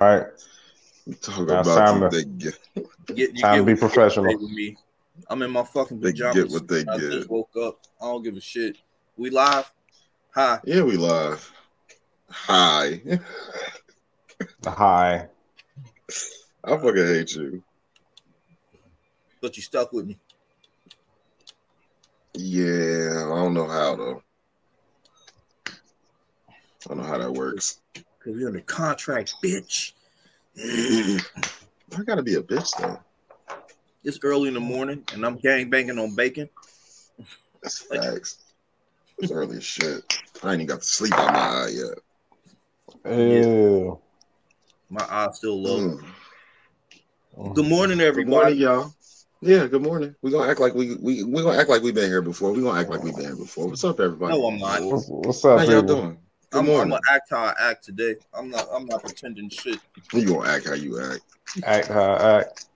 right. Talk Now about it's time some to- they get, Get, you Time to be professional. with me. I'm in my fucking They pajamas. get what they I get. just woke up. I don't give a shit. We live. Hi. Yeah, we live. Hi. Hi. I fucking hate you. But you stuck with me. Yeah, I don't know how though. I don't know how that works. Cause you're under contract, bitch. I gotta be a bitch though. It's early in the morning and I'm gang banging on bacon. That's facts. It's early as shit. I ain't even got to sleep out my eye yet. Ew. My eyes still low. Mm. Good morning, Good everybody. morning, y'all. Yeah, good morning. We gonna act like we we we gonna act like we've been here before. We're gonna act like we've been here before. What's up, everybody? No, I'm not. What's, what's How y'all people? doing? Good I'm, I'm gonna act how I act today. I'm not. I'm not pretending shit. You gonna act how you act? Act how I act.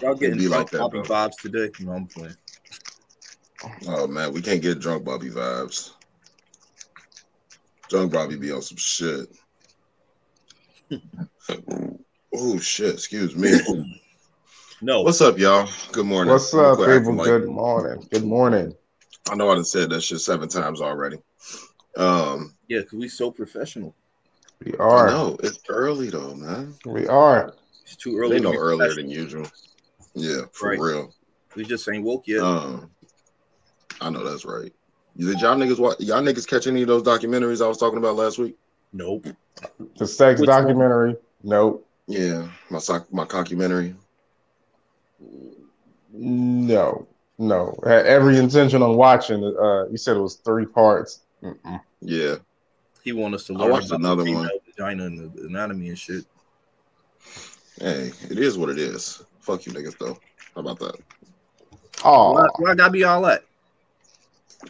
Y'all getting be like that, Bobby bro. vibes today? No, I'm playing. Oh man, we can't get drunk Bobby vibes. Drunk Bobby be on some shit. oh shit, excuse me. No. What's up, y'all? Good morning. What's up, people? Good morning. Good morning. I know I done said that shit seven times already. Um, Yeah, because we so professional. We are. No, it's early though, man. We are. It's too early. They know earlier than usual. Yeah, for Right. real. We just ain't woke yet. Um, I know that's right. Did y'all niggas watch? Y'all niggas catch any of those documentaries I was talking about last week? nope. The sex Which one? documentary. Nope. Yeah, my soc- my documentary. No. No. Had every intention on watching. Uh, you said it was three parts. Mm-mm. Yeah, He want us to I learn watched another one. vagina and the anatomy and shit. hey, it is what it is. Fuck you niggas though. How about that? Oh, Why, why I gotta be all that?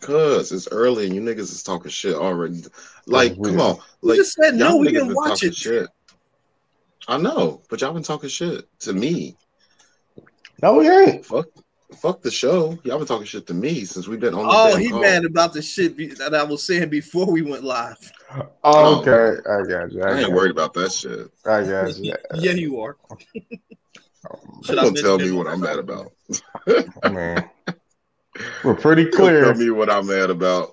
Cause it's early and you niggas is talking shit already. Like, That's come on. We Like, just said no. We didn't watch it. shit. I know, but y'all been talking shit to me. no, we ain't. Fuck, fuck the show. Y'all been talking shit to me since we've been on. the Oh, he call. mad about the shit be- that I was saying before we went live. Oh, oh. okay. I got you. I, I ain't you. worried about that shit. I got you. yeah, you are. Should don't tell me what I'm mad about. man. We're pretty You don't clear. tell me what I'm mad about.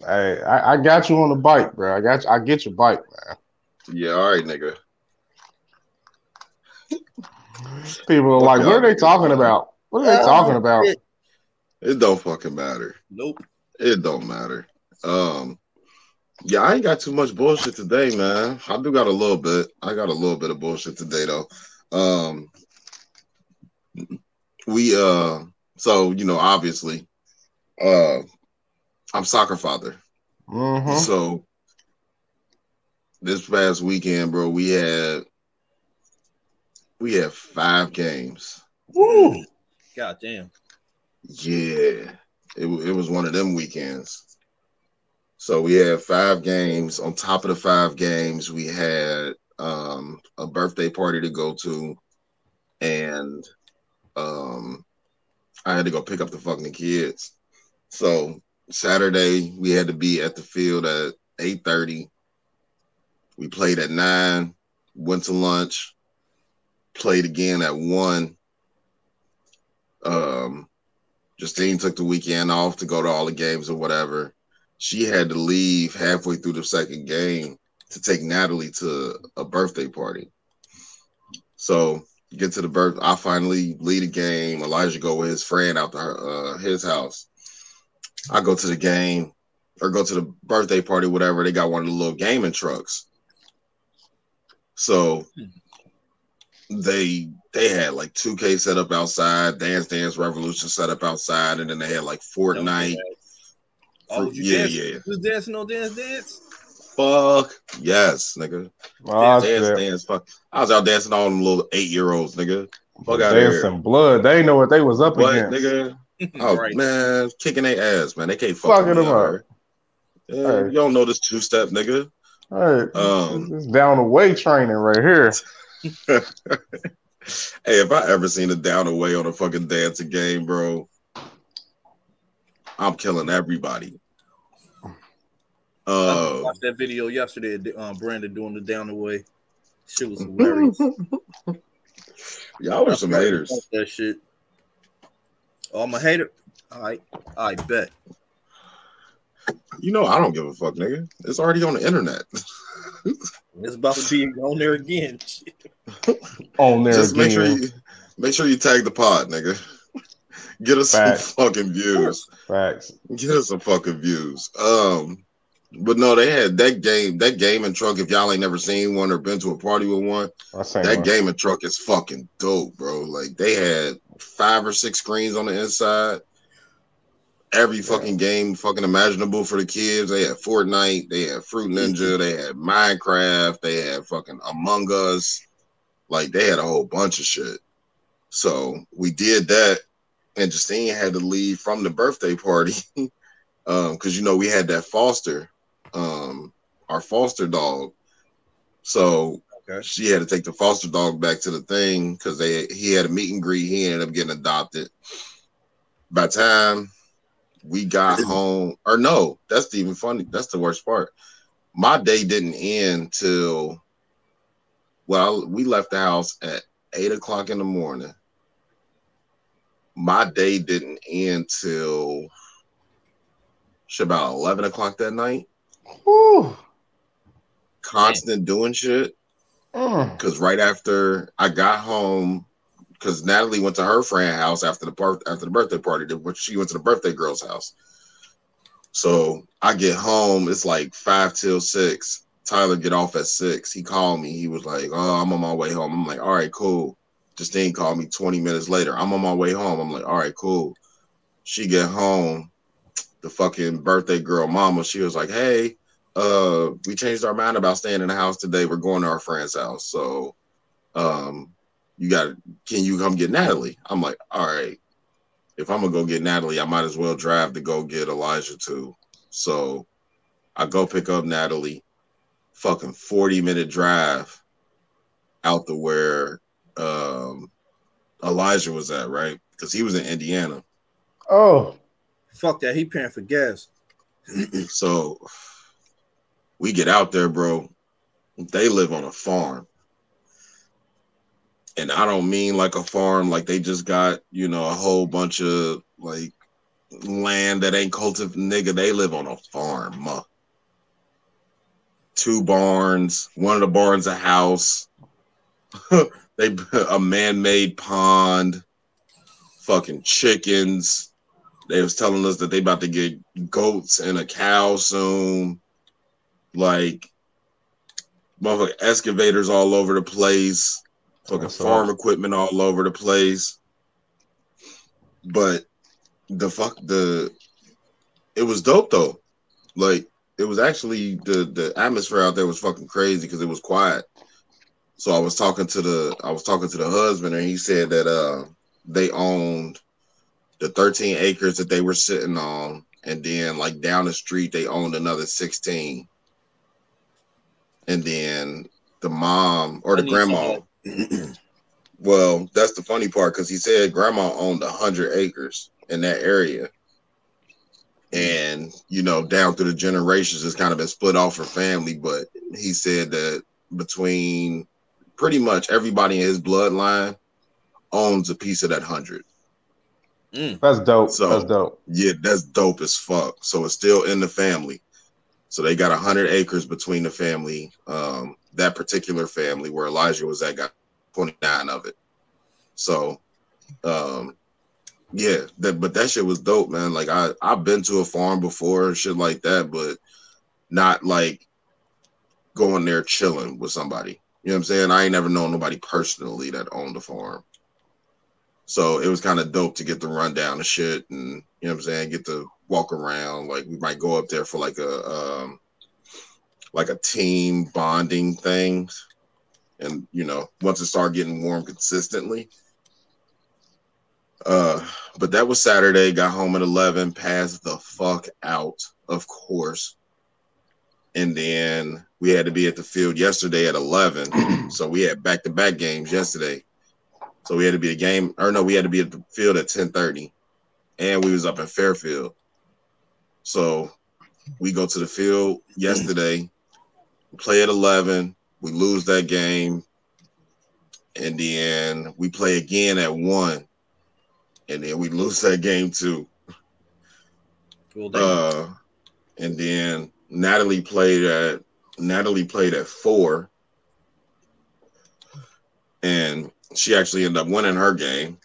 Hey, I, I got you on the bike, bro. I got you. I get your bike, man. Yeah, all right, nigga. People are Fuck like, what are they talking about? What are they Oh, talking about? shit. It don't fucking matter. Nope. It don't matter. Um, yeah, I ain't got too much bullshit today, man. I do got a little bit. I got a little bit of bullshit today, though. Um, we uh, so you know, obviously, uh, I'm soccer father. Mm-hmm. So this past weekend, bro, we had we had five games. Woo. God damn. Yeah, it, it was one of them weekends. So we had five games. On top of the five games, we had um, a birthday party to go to, and um, I had to go pick up the fucking kids. So Saturday we had to be at the field at eight thirty. We played at nine. Went to lunch. Played again at one. Um, Justine took the weekend off to go to all the games or whatever. She had to leave halfway through the second game to take Natalie to a birthday party. So get to the birth. I finally lead a game. Elijah go with his friend out to her, uh, his house. I go to the game or go to the birthday party, whatever. They got one of the little gaming trucks. So they they had like 2K set up outside, Dance Dance Revolution set up outside, and then they had like Fortnite. Oh, yeah, dance? yeah. You dancing on dance dance? Fuck yes, nigga. Oh, dance, shit. dance, fuck. I was out dancing on them little eight year olds, nigga. Fuck out They here. some blood. They know what they was up What, against. nigga? Oh right. man, kicking their ass, man. They can't fuck Fucking them up. Yeah, Hey. You don't know this two step, nigga. Hey, Um, this is down the way training right here. Hey, if I ever seen a down away on a fucking dancing game, bro, I'm killing everybody. I Uh, watched that video yesterday. Um, Brandon doing the down the way. Shit was hilarious. y'all are some haters. That shit. Oh, I'm a hater. All right, I bet. You know I don't give a fuck, nigga. It's already on the internet. It's about to be on there again. On there Just make sure you make sure you tag the pod, nigga. Get us Facts. some fucking views. Facts. Get us some fucking views. Um, but no, they had that game, that gaming truck. If y'all ain't never seen one or been to a party with one, that one. gaming truck is fucking dope, bro. Like they had five or six screens on the inside. Every fucking game fucking imaginable for the kids. They had Fortnite, they had Fruit Ninja, they had Minecraft, they had fucking Among Us. Like they had a whole bunch of shit. So we did that, and Justine had to leave from the birthday party. um, because you know we had that foster, um, our foster dog. So Okay. she had to take the foster dog back to the thing because they he had a meet and greet. He ended up getting adopted. By time we got home, or no, that's the even funny. That's the worst part. My day didn't end till well, we left the house at eight o'clock in the morning. My day didn't end till shit about eleven o'clock that night. Whew. Constant doing shit. Mm. because right after I got home, because Natalie went to her friend house after the after the birthday party, she went to the birthday girl's house. So I get home, it's like five till six. Tyler get off at six. He called me. He was like, "Oh, I'm on my way home." I'm like, "All right, cool." Justine called me 20 minutes later. I'm on my way home. I'm like, "All right, cool." She get home. The fucking birthday girl mama, she was like, "Hey, uh we changed our mind about staying in the house today. We're going to our friend's house. So um you got can you come get Natalie? I'm like, all right. If I'm gonna go get Natalie, I might as well drive to go get Elijah too. So I go pick up Natalie, fucking 40 minute drive out to where um Elijah was at, right? Because he was in Indiana. Oh, Fuck that. He paying for gas. So we get out there, bro. They live on a farm. And I don't mean like a farm, like they just got, you know, a whole bunch of like land that ain't cultivated. Nigga, they live on a farm. Two barns, one of the barns a house. they a man-made pond, fucking chickens. They was telling us that they about to get goats and a cow soon. Like motherfucking excavators all over the place, fucking That's farm awesome. equipment all over the place. But the fuck the it was dope though. Like it was actually the the atmosphere out there was fucking crazy because it was quiet. So I was talking to the I was talking to the husband and he said that uh they owned the 13 acres that they were sitting on, and then like down the street they owned another 16. And then the mom or the grandma. Some well, that's the funny part because he said grandma owned a hundred acres in that area. And you know, down through the generations, it's kind of been split off for family. But he said that between pretty much everybody in his bloodline owns a piece of that hundred. Mm. that's dope. So- that's dope. Yeah, that's dope as fuck. So it's still in the family. So they got a hundred acres between the family. Um, that particular family where Elijah was at got 29 of it. So um yeah, that but that shit was dope, man. Like I I've been to a farm before shit like that, but not like going there chilling with somebody. You know what I'm saying? I ain't never known nobody personally that owned a farm. So it was kind of dope to get the rundown of shit and you know what I'm saying, get to walk around. Like we might go up there for like a um like a team bonding thing. And you know, once it started getting warm consistently. Uh but that was Saturday, got home at 11, passed the fuck out, of course. And then we had to be at the field yesterday at 11. so we had back to back games yesterday. So we had to be a game, or no, we had to be at the field at 10:30, and we was up in Fairfield. So we go to the field yesterday, play at 11, we lose that game, and then we play again at 1, and then we lose that game too. Damn. Uh, and then Natalie played at Natalie played at four, and she actually ended up winning her game.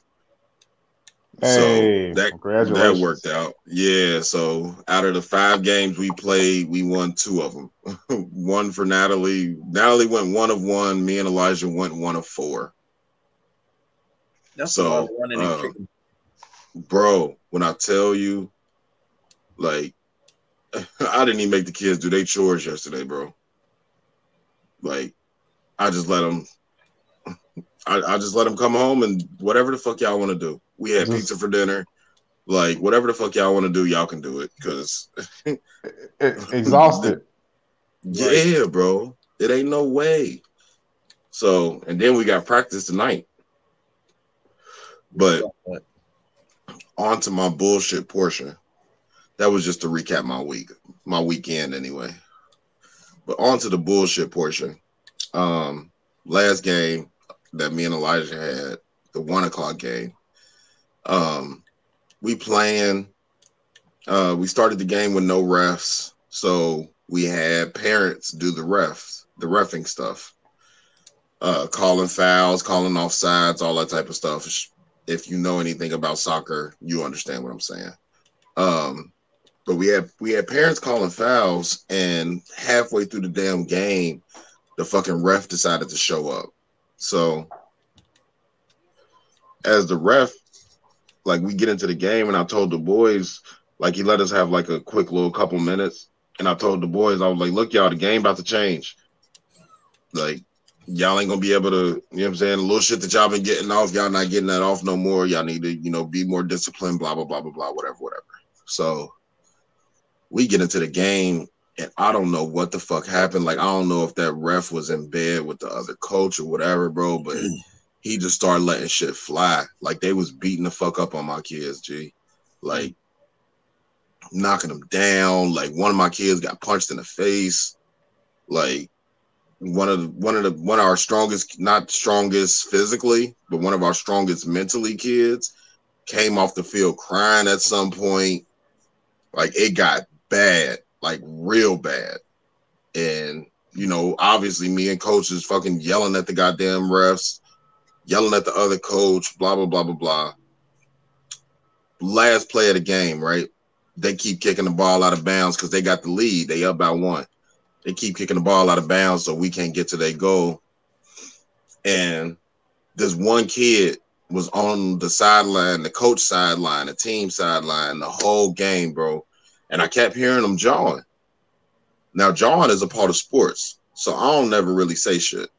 Hey, so that that worked out. Yeah. So out of the five games we played, we won two of them. one for Natalie. Natalie went one of one. Me and Elijah went one of four. That's so, a lot of running and uh. Bro, when I tell you, like, I didn't even make the kids do their chores yesterday, bro. Like, I just let them. I, I just let them come home and whatever the fuck y'all want to do. We had pizza for dinner. Like, whatever the fuck y'all want to do, y'all can do it. Cause Exhausted. yeah, bro, it ain't no way. So, and then we got practice tonight. But on to my bullshit portion. That was just to recap my week, my weekend anyway. But on to the bullshit portion. Um, last game that me and Elijah had, the one o'clock game. Um, we playing. Uh, we started the game with no refs, so we had parents do the refs, the refing stuff, uh, calling fouls, calling offsides, all that type of stuff if you know anything about soccer, you understand what I'm saying. Um, but we had we had parents calling fouls, and halfway through the damn game, the fucking ref decided to show up. So, as the ref, like we get into the game, and I told the boys, like he let us have like a quick little couple minutes, and I told the boys, I was like, "Look, y'all, the game about to change. Like, y'all ain't gonna be able to, you know what I'm saying? The little shit that y'all been getting off, y'all not getting that off no more. Y'all need to, you know, be more disciplined, blah, blah, blah, blah, blah, whatever, whatever. So we get into the game and I don't know what the fuck happened. Like, I don't know if that ref was in bed with the other coach or whatever, bro, but he just started letting shit fly. Like they was beating the fuck up on my kids, G. Like knocking them down. Like one of my kids got punched in the face. Like one of the one of the one of our strongest, not strongest physically, but one of our strongest mentally kids came off the field crying at some point. Like it got bad, like real bad. And you know, obviously me and coaches fucking yelling at the goddamn refs, yelling at the other coach, blah blah blah blah blah. Last play of the game, right? They keep kicking the ball out of bounds because they got the lead. They up by one they keep kicking the ball out of bounds so we can't get to their goal. And this one kid was on the sideline, the coach sideline, the team sideline, the whole game, bro. And I kept hearing him jawing. Now, jawing is a part of sports, so I don't never really say shit.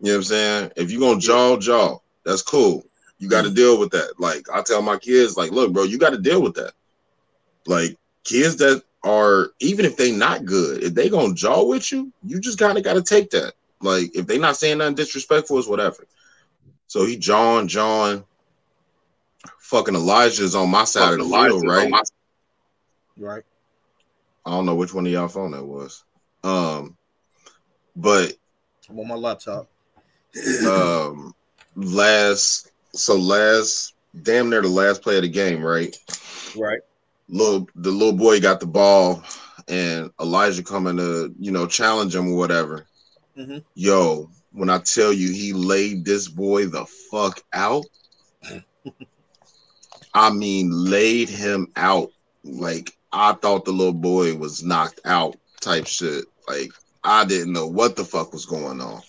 You know what I'm saying? If you're gonna jaw, jaw. That's cool. You got to deal with that. Like I tell my kids, like, look, bro, you got to deal with that. Like kids that are even if they not good, if they gonna jaw with you, you just kind of got to take that. Like if they not saying nothing disrespectful, it's whatever. So he jawing, jawing. Fucking Elijah's on my side of the field, right? Right. I don't know which one of y'all phone that was. Um, but I'm on my laptop. Um, last so last damn near the last play of the game, right? Right. little the little boy got the ball and Elijah coming to you know challenge him or whatever. Mhm. Yo, when I tell you he laid this boy the fuck out, I mean laid him out like I thought the little boy was knocked out type shit. Like I didn't know what the fuck was going on.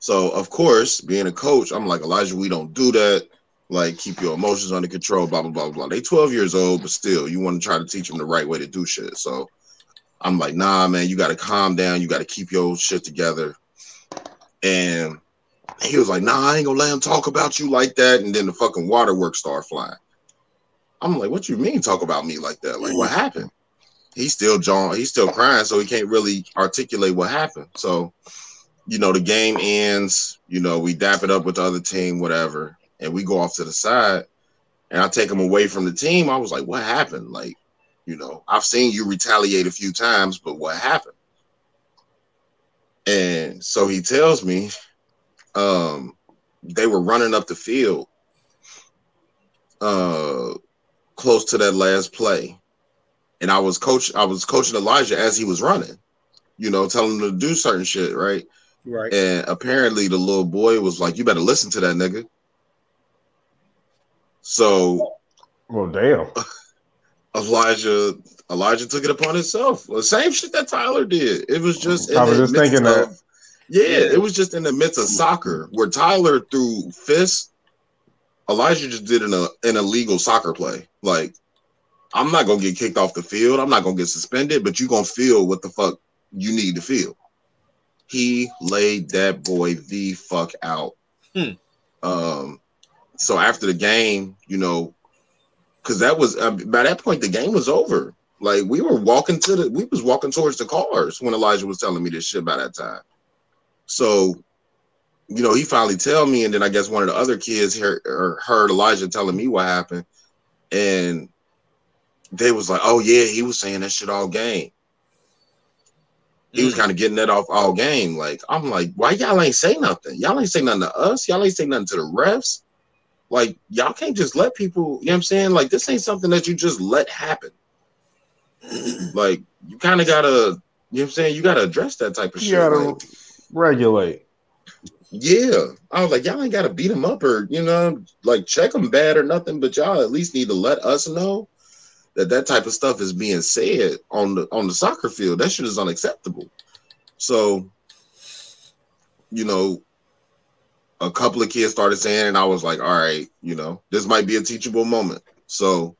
So of course, being a coach, I'm like Elijah, we don't do that like keep your emotions under control, blah blah blah blah. They 12 years old, but still, you want to try to teach them the right way to do shit. So I'm like, nah, man, you got to calm down. You got to keep your shit together. And he was like, nah, I ain't gonna let him talk about you like that. And then the fucking waterworks start flying. I'm like, what you mean talk about me like that? Like, what happened? He's still John. He's still crying, so he can't really articulate what happened. So, you know, the game ends. You know, we dap it up with the other team, whatever and we go off to the side and I take him away from the team. I was like, what happened? Like, You know, I've seen you retaliate a few times, but what happened? And so he tells me, um, they were running up the field, uh, close to that last play, and I was coach. I was coaching Elijah as he was running, you know, telling him to do certain shit, right? Right. And apparently the little boy was like, "You better listen to that nigga." So Well, damn. Elijah Elijah took it upon himself. The same shit that Tyler did. It was just I was just midst thinking that. of- Yeah, it was just in the midst of soccer where Tyler threw fists. Elijah just did an, an illegal soccer play. Like, I'm not gonna get kicked off the field. I'm not gonna get suspended, but you gonna feel what the fuck you need to feel. He laid that boy the fuck out. Hmm. Um, so after the game, you know, because that was uh, by that point the game was over. Like we were walking to the, we was walking towards the cars when Elijah was telling me this shit by that time. So, you know, he finally tell me, and then I guess one of the other kids heard, or heard Elijah telling me what happened, and they was like, "Oh yeah, he was saying that shit all game." He was Mm. kind of getting that off all game. Like I'm like, why y'all ain't say nothing? Y'all ain't say nothing to us. Y'all ain't say nothing to the refs. Like y'all can't just let people. You know what I'm saying? Like this ain't something that you just let happen. like you kind of gotta. You know what I'm saying? You gotta address that type of You shit. gotta like, regulate. yeah, I was like, y'all ain't gotta beat them up or you know, like check them bad or nothing, but y'all at least need to let us know that that type of stuff is being said on the on the soccer field. That shit is unacceptable. So, you know, a couple of kids started saying, and I was like, all right, you know, this might be a teachable moment. So,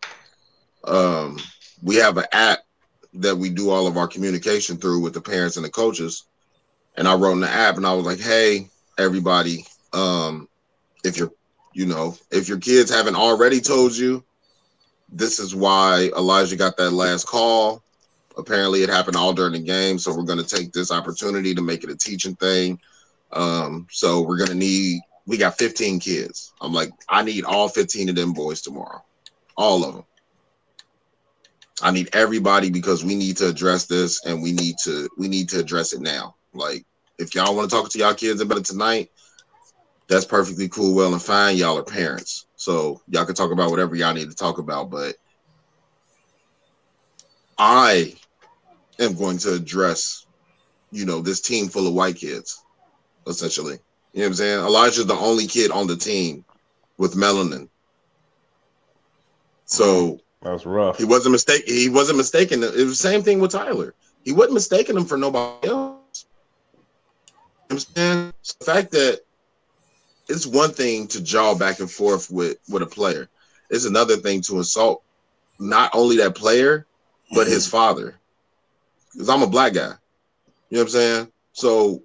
um, we have an app that we do all of our communication through with the parents and the coaches. And I wrote in the app, and I was like, hey, everybody, um, if you're, you know, if your kids haven't already told you, this is why Elijah got that last call. Apparently, it happened all during the game, so we're going to take this opportunity to make it a teaching thing. Um, so we're going to need. We got 15 kids. I'm like, I need all 15 of them boys tomorrow, all of them. I need everybody because we need to address this, and we need to we need to address it now. Like, if y'all want to talk to y'all kids about it tonight, that's perfectly cool, well and fine. Y'all are parents, so y'all can talk about whatever y'all need to talk about. But I am going to address, you know, this team full of white kids, essentially. You know what I'm saying? Elijah's the only kid on the team with melanin. So That's rough. he wasn't mistaken. He wasn't mistaken. It was the same thing with Tyler. He wasn't mistaking him for nobody else. You know I'm saying? So the fact that it's one thing to jaw back and forth with with a player. It's another thing to insult not only that player but his father. Because I'm a black guy. You know what I'm saying? So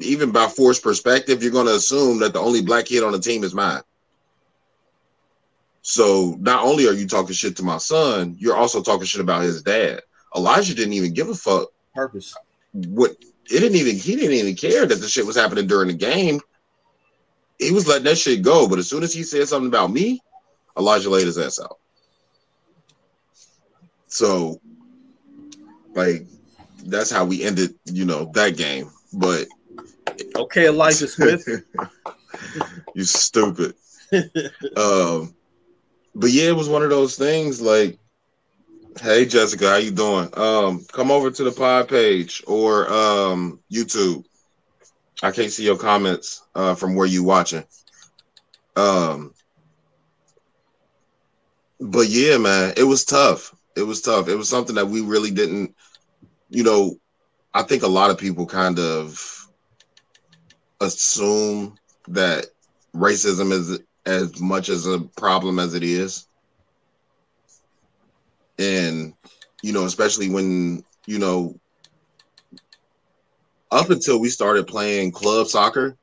even by force perspective, you're going to assume that the only black kid on the team is mine. So not only are you talking shit to my son, you're also talking shit about his dad. Elijah didn't even give a fuck Purpose. what it didn't even he didn't even care that the shit was happening during the game. He was letting that shit go. But as soon as he said something about me, Elijah laid his ass out. So like that's how we ended, you know, that game. But Okay, Elijah Smith. you stupid. um, but yeah, it was one of those things like, hey Jessica, how you doing? Um, come over to the pod page or um YouTube. I can't see your comments uh from where you watching. Um but yeah, man, it was tough. It was tough. It was something that we really didn't, you know, I think a lot of people kind of assume that racism is as much as a problem as it is. And, you know, especially when, you know, up until we started playing club soccer,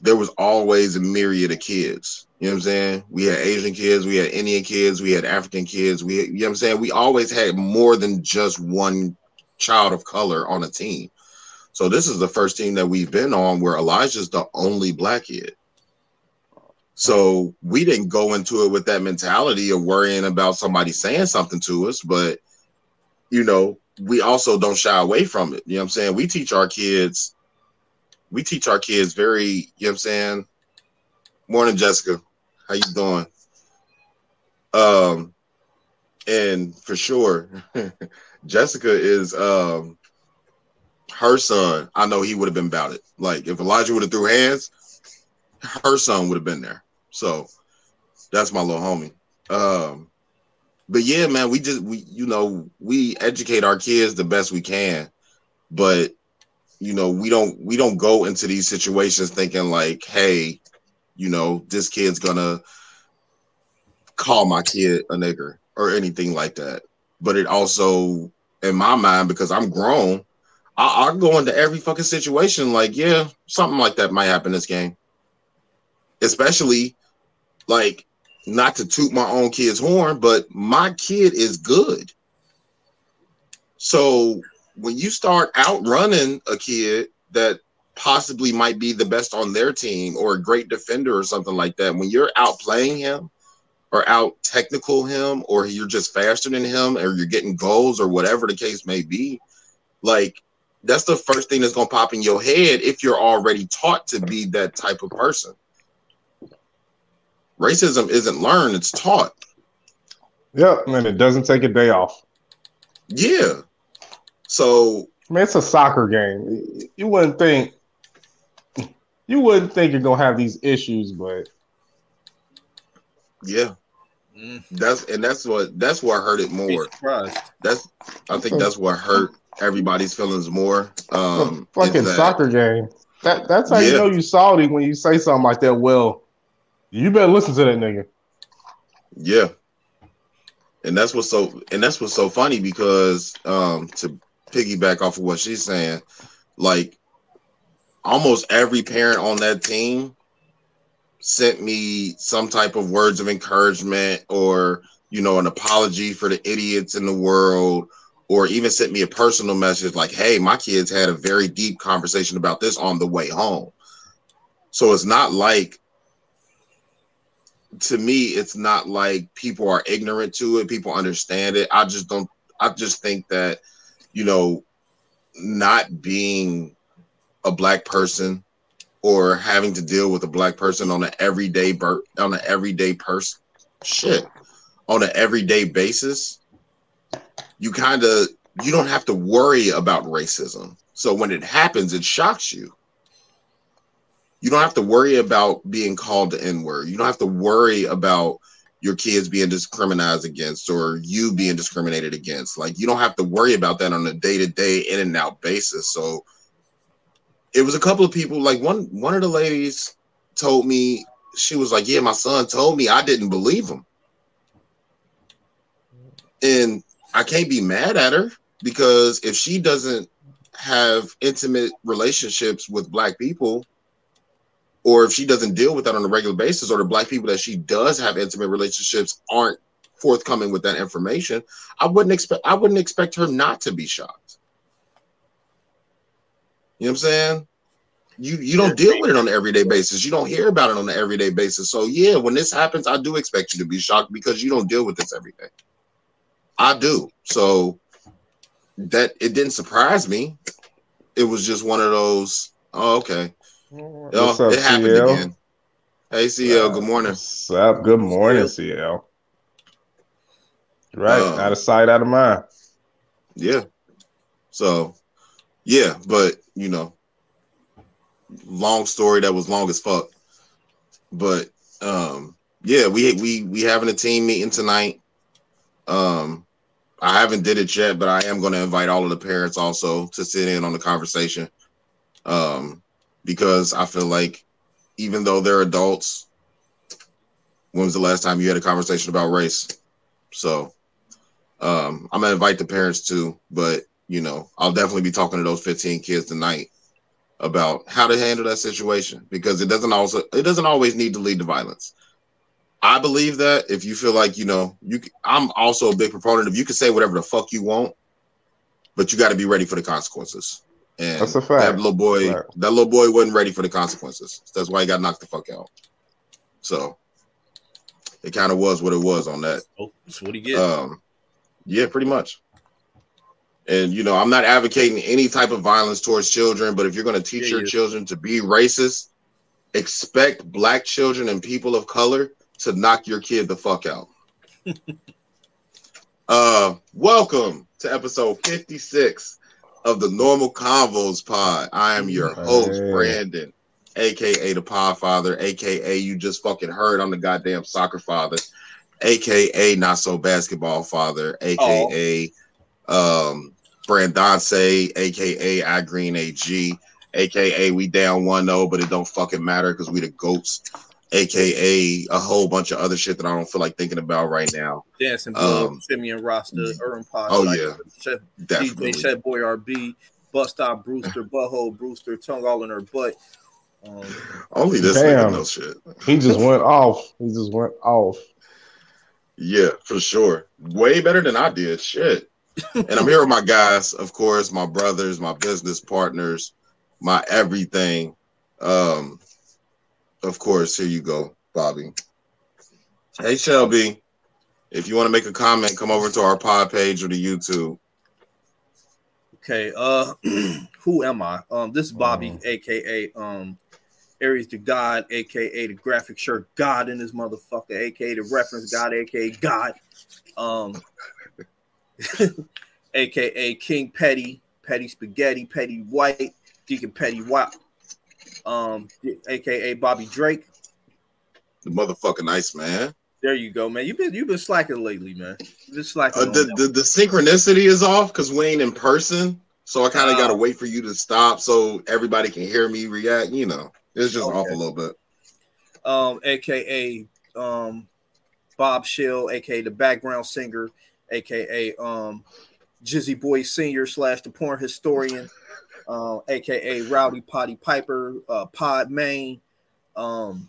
there was always a myriad of kids. You know what I'm saying? We had Asian kids, we had Indian kids, we had African kids. We, you know what I'm saying? We always had more than just one child of color on a team. So this is the first team that we've been on where Elijah's the only black kid. So we didn't go into it with that mentality of worrying about somebody saying something to us, but you know, we also don't shy away from it. You know what I'm saying? We teach our kids, we teach our kids very, you know what I'm saying? Morning, Jessica. How you doing? Um, and for sure, Jessica is um her son. I know he would have been about it. Like if Elijah would have threw hands, her son would have been there. So that's my little homie. Um, but yeah, man, we just we you know we educate our kids the best we can, but you know we don't we don't go into these situations thinking like, hey, you know this kid's gonna call my kid a nigger or anything like that. But it also, in my mind, because I'm grown, I, I go into every fucking situation like, yeah, something like that might happen this game. Especially like not to toot my own kid's horn, but my kid is good. So when you start outrunning a kid that possibly might be the best on their team or a great defender or something like that, when you're outplaying him or out technical him or you're just faster than him or you're getting goals or whatever the case may be, like that's the first thing that's going to pop in your head if you're already taught to be that type of person. Racism isn't learned, it's taught. Yep, and it doesn't take a day off. Yeah. So I mean, it's a soccer game. You wouldn't think you wouldn't think you're gonna have these issues, but yeah. Mm. That's and that's what that's what hurt it more. That's I think that's what hurt everybody's feelings more. Um fucking that, soccer game. That that's how yeah. you know you salty when you say something like that. Well, you better listen to that nigga. Yeah. And that's what's so and that's what's so funny because um to piggyback off of what she's saying, like almost every parent on that team sent me some type of words of encouragement or you know an apology for the idiots in the world or even sent me a personal message like hey my kids had a very deep conversation about this on the way home so it's not like to me it's not like people are ignorant to it people understand it. I just don't i just think that you know not being a black person or having to deal with a black person on an everyday bur- on an everyday person shit on an everyday basis you kind of you don't have to worry about racism. So when it happens it shocks you you don't have to worry about being called the n-word. You don't have to worry about your kids being discriminated against or you being discriminated against. Like you don't have to worry about that on a day-to-day in and out basis. So it was a couple of people like one one of the ladies told me she was like yeah my son told me i didn't believe him. And i can't be mad at her because if she doesn't have intimate relationships with black people or if she doesn't deal with that on a regular basis or the black people that she does have intimate relationships aren't forthcoming with that information i wouldn't expect i wouldn't expect her not to be shocked you know what I'm saying? You you don't deal with it on an everyday basis. You don't hear about it on an everyday basis. So yeah, when this happens, I do expect you to be shocked because you don't deal with this every day. I do. So that it didn't surprise me. It was just one of those. Oh, okay. Oh, up, it happened CL? again. Hey CL, good morning. What's up? Good morning, CL. Right, um, out of sight, out of mind. Yeah. So yeah, but you know, long story that was long as fuck. But um, yeah, we we we having a team meeting tonight. Um, I haven't did it yet, but I am going to invite all of the parents also to sit in on the conversation. Um, because I feel like even though they're adults, when was the last time you had a conversation about race? So um, I'm gonna invite the parents too, but you know, I'll definitely be talking to those 15 kids tonight about how to handle that situation because it doesn't also it doesn't always need to lead to violence. I believe that if you feel like you know you, I'm also a big proponent of you can say whatever the fuck you want, but you got to be ready for the consequences. And that's a fact. That little boy, that little boy wasn't ready for the consequences. That's why he got knocked the fuck out. So it kind of was what it was on that. Oh, that's what he get. Um, yeah, pretty much. And you know, I'm not advocating any type of violence towards children, but if you're going to teach Yeah, your yeah. children to be racist, expect black children and people of color to knock your kid the fuck out. uh, welcome to episode 56 of the Normal Convos Pod. I am your host, Hey. Brandon, aka the Pod Father, aka you just fucking heard I'm the goddamn soccer father, aka not so basketball father, aka um Brandonce, aka I Green AG, aka we down 1-0, but it don't fucking matter because we the goats, aka a whole bunch of other shit that I don't feel like thinking about right now. Dancing Blood, um, Simeon Rasta, Urban Pod, oh, Cypher, yeah. Chef, Definitely. DJ Chef Boy RB, Bust Stop Brewster, Butthole Brewster, Tongue all in her butt. Um, Only this Damn. nigga knows shit. He just went off. He just went off. Yeah, for sure. Way better than I did. Shit. and I'm here with my guys, of course, my brothers, my business partners, my everything. Um, of course, here you go, Bobby. Hey Shelby. If you want to make a comment, come over to our pod page or the YouTube. okay, uh, who am I? Um, this is Bobby, aka um, Aries the God, aka the graphic shirt God in this motherfucker, aka the reference God, aka God, um, aka King Petty, Petty Spaghetti, Petty White, Deacon Petty White, um, aka Bobby Drake. The motherfucking ice man. There you go, man. You've been you've been slacking lately, man. You've been slacking. Uh, the, the the synchronicity is off because we ain't in person. So I kind of Oh. got to wait for you to stop so everybody can hear me react. You know, it's just Okay. off a little bit. um, aka um, Bob Shill, aka the background singer, aka um, Jizzy Boy Senior slash the porn historian, uh, aka Rowdy Potty Piper, uh, Pod Main. Um,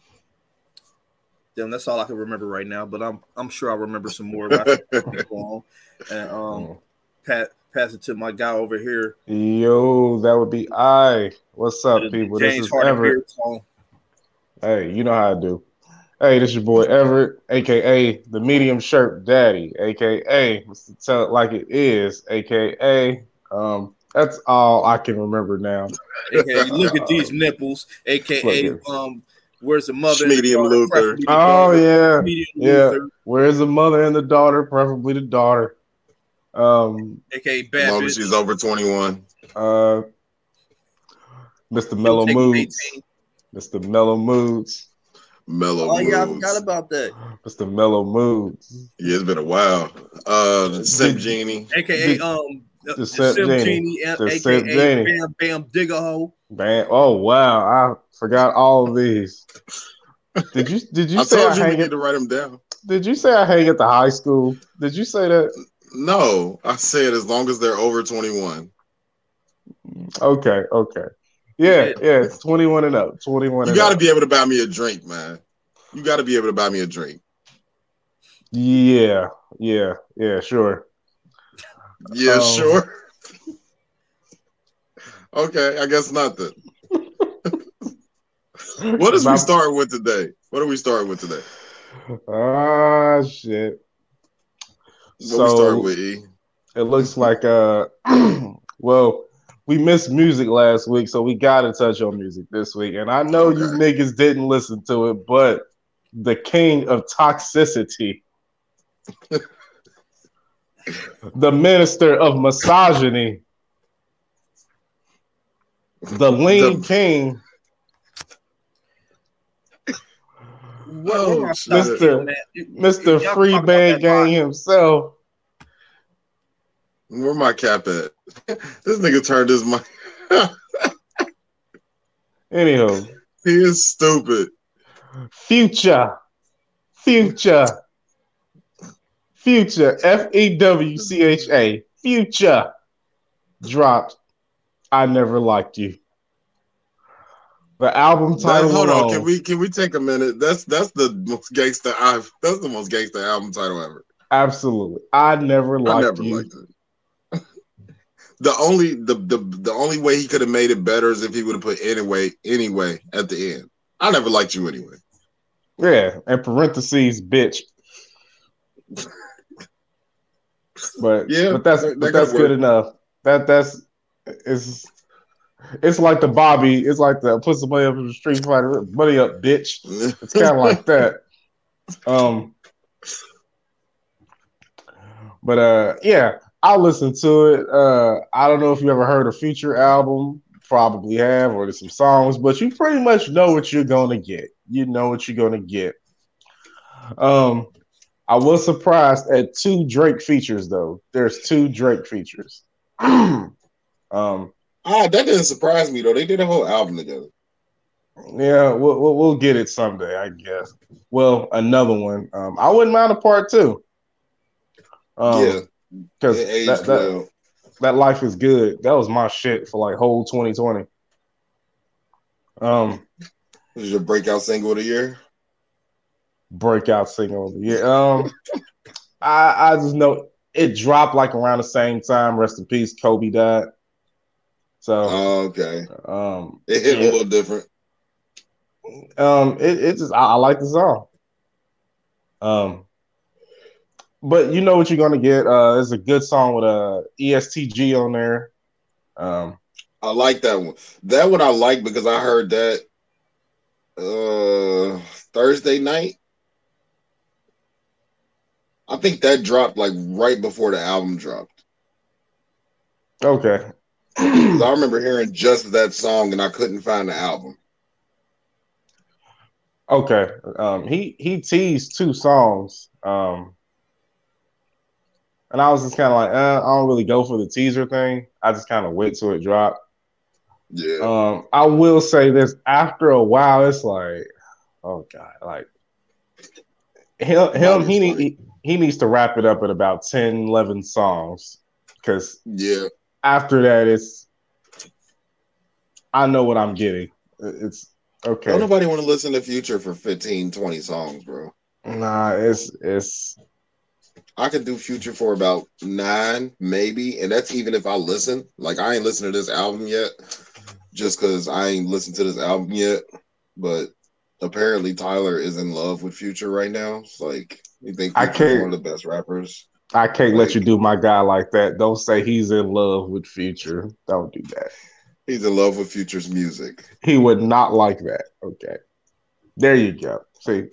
damn, that's all I can remember right now. But I'm I'm sure I'll remember some more. if I keep going. and um, pat, pass it to my guy over here. Yo, that would be I. What's up, people? This is Harden Everett. Beard Hey, you know how I do. Hey, this is your boy Everett, aka the medium shirt daddy, aka Mr. Tell It Like It Is, aka um, that's all I can remember now. aka look at these nipples, aka um, where's the mother? Medium daughter, Luther. Oh daughter. yeah, Medium Yeah. Luther, where's the mother and the daughter? Preferably the daughter. Um, aka As bad long as she's over 21. uh, Mr. Mellow Take Moods, 18. Mr. Mellow Moods, Mellow. Oh yeah, I forgot about that. Mr. Mellow Moods. Yeah, it's been a while. Uh, Simp Did- Genie. AKA um the, the the Simp Sim Genie. Genie, and The AKA Simp Genie. Bam Bam Digger Ho. Man, oh wow, I forgot all of these. Did you did you I say I told you we hang need at, to write them down. did you say I hang at the high school? Did you say that? No, I said as long as they're over 21. Okay, okay. Yeah, yeah, it's 21 and up. 21 You and got to up. be able to buy me a drink, man. You got to be able to buy me a drink. Yeah, yeah, yeah, sure. Yeah, Um, sure. okay, I guess not then. what is we starting with today? What are we starting with today? Ah shit. What So we starting with, E? it looks like uh well, we missed music last week, so we gotta touch on music this week. And I know you niggas didn't listen to it, but the king of toxicity, the minister of misogyny, the lean The- king, What, where my stop shit. at, man? You- Mr. y'all Free talk Band Gang himself. Where my cap at? this nigga turned his mic. Anywho, he is stupid. Future, Future, Future, F E W C H A, Future dropped. I never liked you. The album title hold on, can we can we take a minute? That's that's the most gangster I've that's the most gangster album title ever. Absolutely, I never I liked never you. liked it. the only the, the the only way he could have made it better is if he would have put anyway anyway at the end. I never liked you anyway. Yeah, and parentheses, bitch. But Yeah, but that's that- but that's good work. enough. That that's it's it's like the Bobby. It's like the put somebody up in the street fighter. Money up, bitch. It's kind of like that. Um, but uh, yeah, I'll listen to it. Uh, I don't know if you ever heard a Future album. Probably have, or there's some songs, but you pretty much know what you're gonna get. You know what you're gonna get. Um, I was surprised at two Drake features though. There's two Drake features. um, Ah, that didn't surprise me though. They did a whole album together. Yeah, we'll, we'll we'll get it someday, I guess. Well, another one. Um, I wouldn't mind a part two. Um, yeah, because that, that, that life is good. That was my shit for like whole 2020. Um, This is your breakout single of the year. Breakout single. Yeah. Um, I I just know it dropped like around the same time. Rest in peace, Kobe died. So, Oh, okay, um, it hit yeah. a little different. Um, it, it just I, I like the song. Um, but you know what you're gonna get. Uh, it's a good song with a EST Gee on there. Um, I like that one. That one I like because I heard that uh Thursday night. I think that dropped like right before the album dropped. Okay. I remember hearing just that song and I couldn't find the album. Okay. Um, he he teased two songs. Um, and I was just kind of like, uh, I don't really go for the teaser thing. I just kind of wait till it dropped. Yeah. Um, I will say this: after a while, it's like, oh god, like him, him he, need, he he needs to wrap it up at about 10, 11 songs because yeah. after that, it's I know what I'm getting. It's okay. Don't nobody want to listen to Future for 15, 20 songs, bro. Nah, it's it's I could do Future for about nine, maybe, and that's even if I listen. Like I ain't listened to this album yet, just because I ain't listened to this album yet. But apparently Tyler is in love with Future right now. It's like you think I can't- one of the best rappers. I can't let you do my guy like that. Don't say he's in love with Future. Don't do that. He's in love with Future's music. He would not like that. Okay. There you go. See.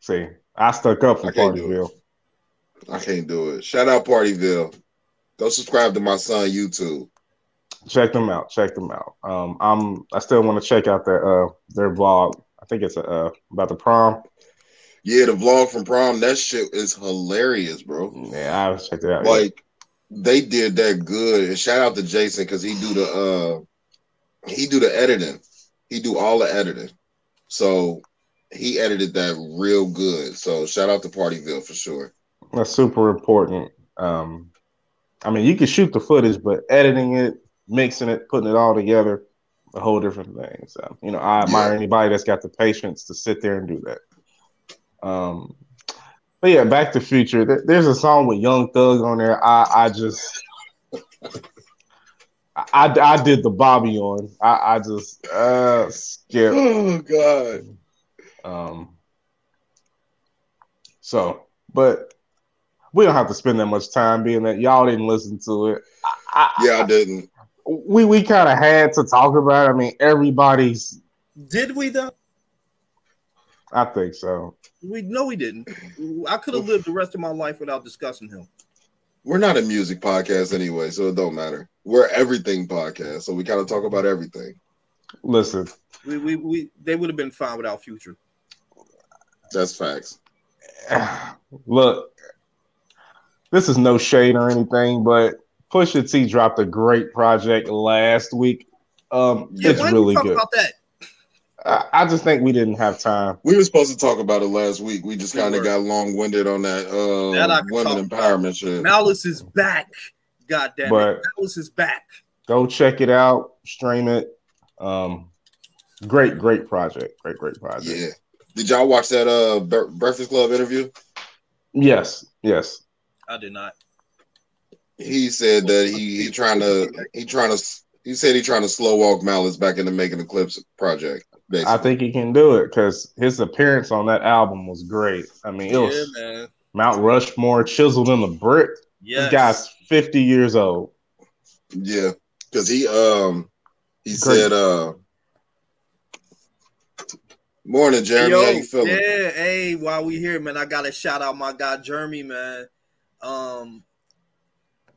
See. I stuck up for I can't do it. Partyville. I can't do it. Shout out Partyville. Go subscribe to my son YouTube. Check them out. Check them out. Um, I'm. I still want to check out their uh their vlog. I think it's uh about the prom. Yeah, the vlog from prom, that shit is hilarious, bro. Yeah, I'll check that out. Like they did that good. And shout out to Jason because he do the uh he do the editing. He do all the editing. So he edited that real good. So shout out to Partyville for sure. That's super important. Um, I mean, you can shoot the footage, but editing it, mixing it, putting it all together, a whole different thing. So, you know, I admire anybody that's got the patience to sit there and do that. Um, but yeah, Back to Future. There's a song with Young Thug on there. I, I just, I, I, did the Bobby on. I, I just uh, skip. Oh god. Um, so, but we don't have to spend that much time being that y'all didn't listen to it. I, I, Yeah, I didn't. We we kind of had to talk about. It. I mean, everybody's. Did we though? I think so. We no, we didn't. I could have lived the rest of my life without discussing him. We're not a music podcast anyway, so it don't matter. We're everything podcast, so we kind of talk about everything. Listen, We, we, we they would have been fine without Future. That's facts. look, this is no shade or anything, but Pusha T dropped a great project last week. Um, Yeah, it's why really talk good. about that? I, I just think we didn't have time. We were supposed to talk about it last week. We just We kind of got long winded on that That I uh, can women talk empowerment shit. Malice is back. God damn But- it. Malice is back. Go check it out, stream it. Um, great, great project. Great, great project. Yeah. Did y'all watch that uh Breakfast Club interview? Yes, yes. I did not. He said that he he trying to he trying to he said he trying to slow walk Malice back into making the Clipse project. Basically. I think he can do it because his appearance on that album was great. I mean, it was man. Mount Rushmore chiseled in the brick. Yes. This guy's 50 years old. Yeah, because he um he Great. said uh morning Jeremy, Yo, how you feeling? Yeah, hey, while we here, man, I gotta shout out my guy Jeremy, man. Um,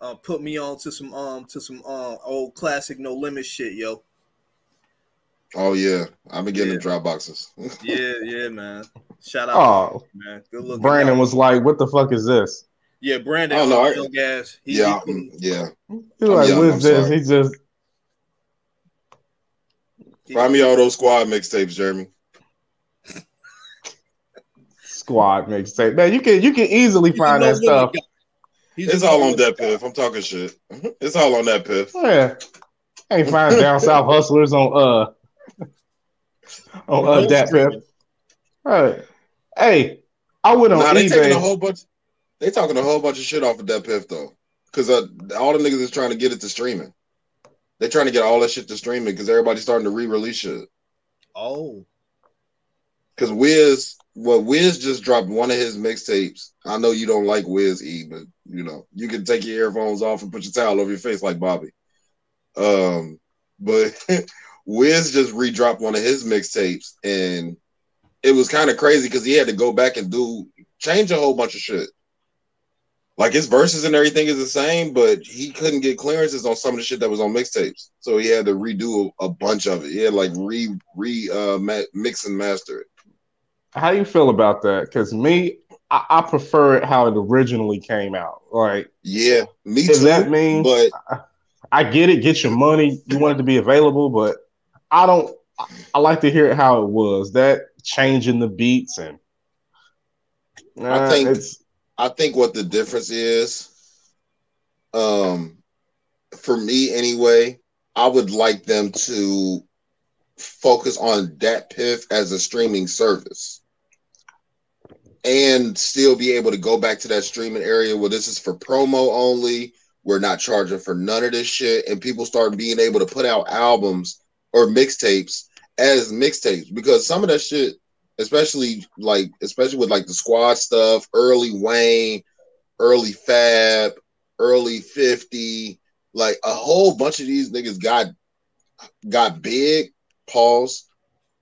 uh, put me on to some um to some um old classic No Limit shit, yo. Oh yeah, I've been getting Yeah. the drop boxes. Yeah, yeah, man. Shout out, Oh, man. Good looking. Brandon guy. was like, "What the fuck is this?" yeah, Brandon. Oh, no, I- young ass. He, yeah, he- mm, yeah. He's I'm like, young, "What this?" sorry. He just he- Find me all those squad mixtapes, Jeremy. squad mixtape. Man, you can you can easily he's a find that Limit stuff. Guy. He's It's all on that guy. piff. I'm talking shit. It's all on DatPiff. Yeah, I ain't find down south hustlers on uh on uh Don't that stream pip. Right. Hey, I went on Nah, they taking a whole bunch. They talking a whole bunch of shit off of DatPiff though, because uh, all the niggas is trying to get it to streaming. They're trying to get all that shit to streaming because everybody's starting to re-release shit. Oh, Because Wiz, well, Wiz just dropped one of his mixtapes. I know you don't like Wiz E, but you know you can take your earphones off and put your towel over your face like Bobby. Um, but Wiz just re-dropped one of his mixtapes, and it was kind of crazy because he had to go back and do change a whole bunch of shit. Like his verses and everything is the same, but he couldn't get clearances on some of the shit that was on mixtapes, so he had to redo a, bunch of it. He had like re re uh, mix and master it. How do you feel about that? Because me, I, I prefer it how it originally came out. Like, Yeah, me Does too. that mean- but I get it, get your money, you want it to be available, but I don't. I, I like to hear it how it was. That changing the beats and I think- it's I think what the difference is, um, for me anyway, I would like them to focus on DatPiff as a streaming service. And still be able to go back to that streaming area where this is for promo only. We're not charging for none of this shit. And people start being able to put out albums or mixtapes as mixtapes because some of that shit especially like especially with like the squad stuff, early Wayne, early Fab, early 50, like a whole bunch of these niggas got got big pause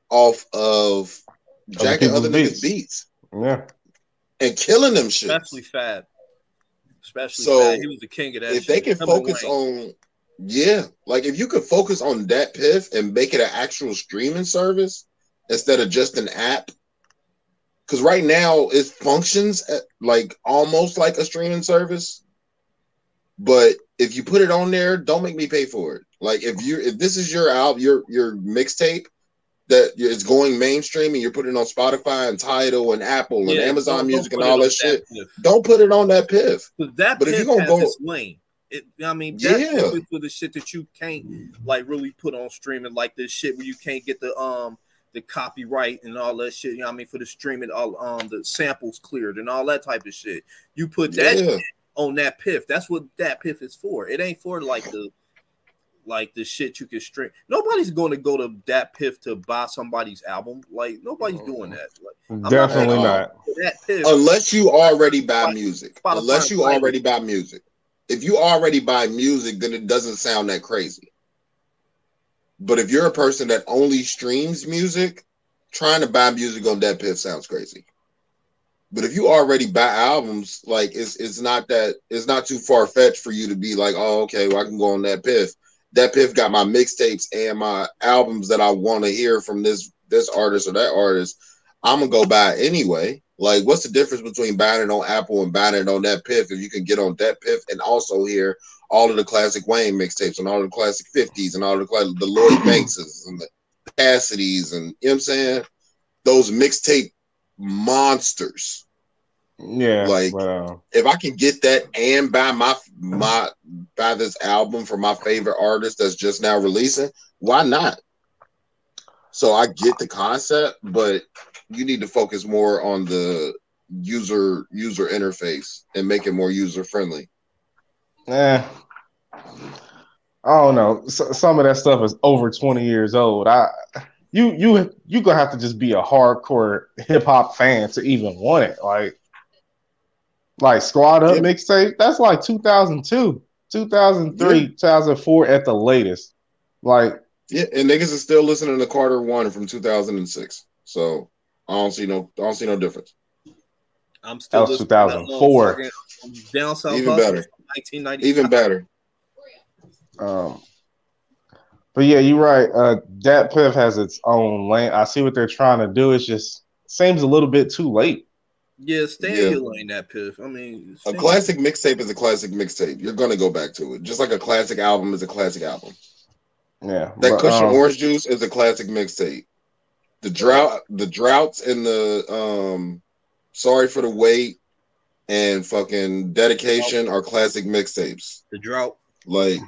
off of jacking and other beats. niggas beats yeah. And killing them shit. especially Fab. Especially So, Fab. He was the king of that. if they shit. can Him and focus Wayne. on yeah like if you could focus on DatPiff and make it an actual streaming service instead of just an app because right now it functions at, like almost like a streaming service but if you put it on there don't make me pay for it like if you if this is your album your your mixtape that is going mainstream and you're putting on spotify and Tidal and apple and Yeah, amazon don't- music don't and all it that shit Piff. don't put it on DatPiff. that But if you're gonna go- its lane. It, I mean, that Yeah. For the shit that you can't like really put on streaming, like this shit where you can't get the um the copyright and all that shit. You know what I mean? For the streaming, all um the samples cleared and all that type of shit. You put that yeah on DatPiff. That's what DatPiff is for. It ain't for like the like the shit you can stream. Nobody's going to go to DatPiff to buy somebody's album. Like nobody's doing that. Like Definitely at all. not. that piff. unless you already buy music. Spotify Unless you Playlist. already buy music. If you already buy music, then it doesn't sound that crazy. But if you're a person that only streams music, trying to buy music on DatPiff sounds crazy. But if you already buy albums, like it's it's not that it's not too far fetched for you to be like, oh, okay, well, I can go on DatPiff. DatPiff got my mixtapes and my albums that I want to hear from this this artist or that artist. I'm gonna go buy it anyway. Like, what's the difference between buying it on Apple and buying it on DatPiff if you can get on DatPiff and also hear all of the classic Wayne mixtapes and all the classic 50s and all the the Lloyd Bankses and the Cassidy's and you know what I'm saying? Those mixtape monsters. Yeah. Like- uh, If I can get that and buy my my buy this album from my favorite artist that's just now releasing, why not? So I get the concept, but you need to focus more on the user user interface and make it more user friendly. eh. I don't know. S some of that stuff is over 20 years old. I you you you gonna have to just be a hardcore hip hop fan to even want it. Like, like Squad Up Yeah. mixtape. That's like 2002, 2003, Yeah. 2004 at the latest. Like, Yeah, and niggas is still listening to Carter One from 2006. So I don't see no I don't see no difference. I'm still That was listening to that 2004. um, Down South Even better. from 1995. Even better. um, but yeah, you're right. Uh, DatPiff has its own lane. I see what they're trying to do. It's just seems a little bit too late. Yeah, Stan Yeah. Hill ain't that piff. I mean, A Stan- classic mixtape is a classic mixtape. You're gonna go back to it. Just like a classic album is a classic album. Yeah, That but, cushion um, orange juice is a classic mixtape. The drought, the droughts, and the um, sorry for the wait, and fucking dedication are classic mixtapes. The drought. Like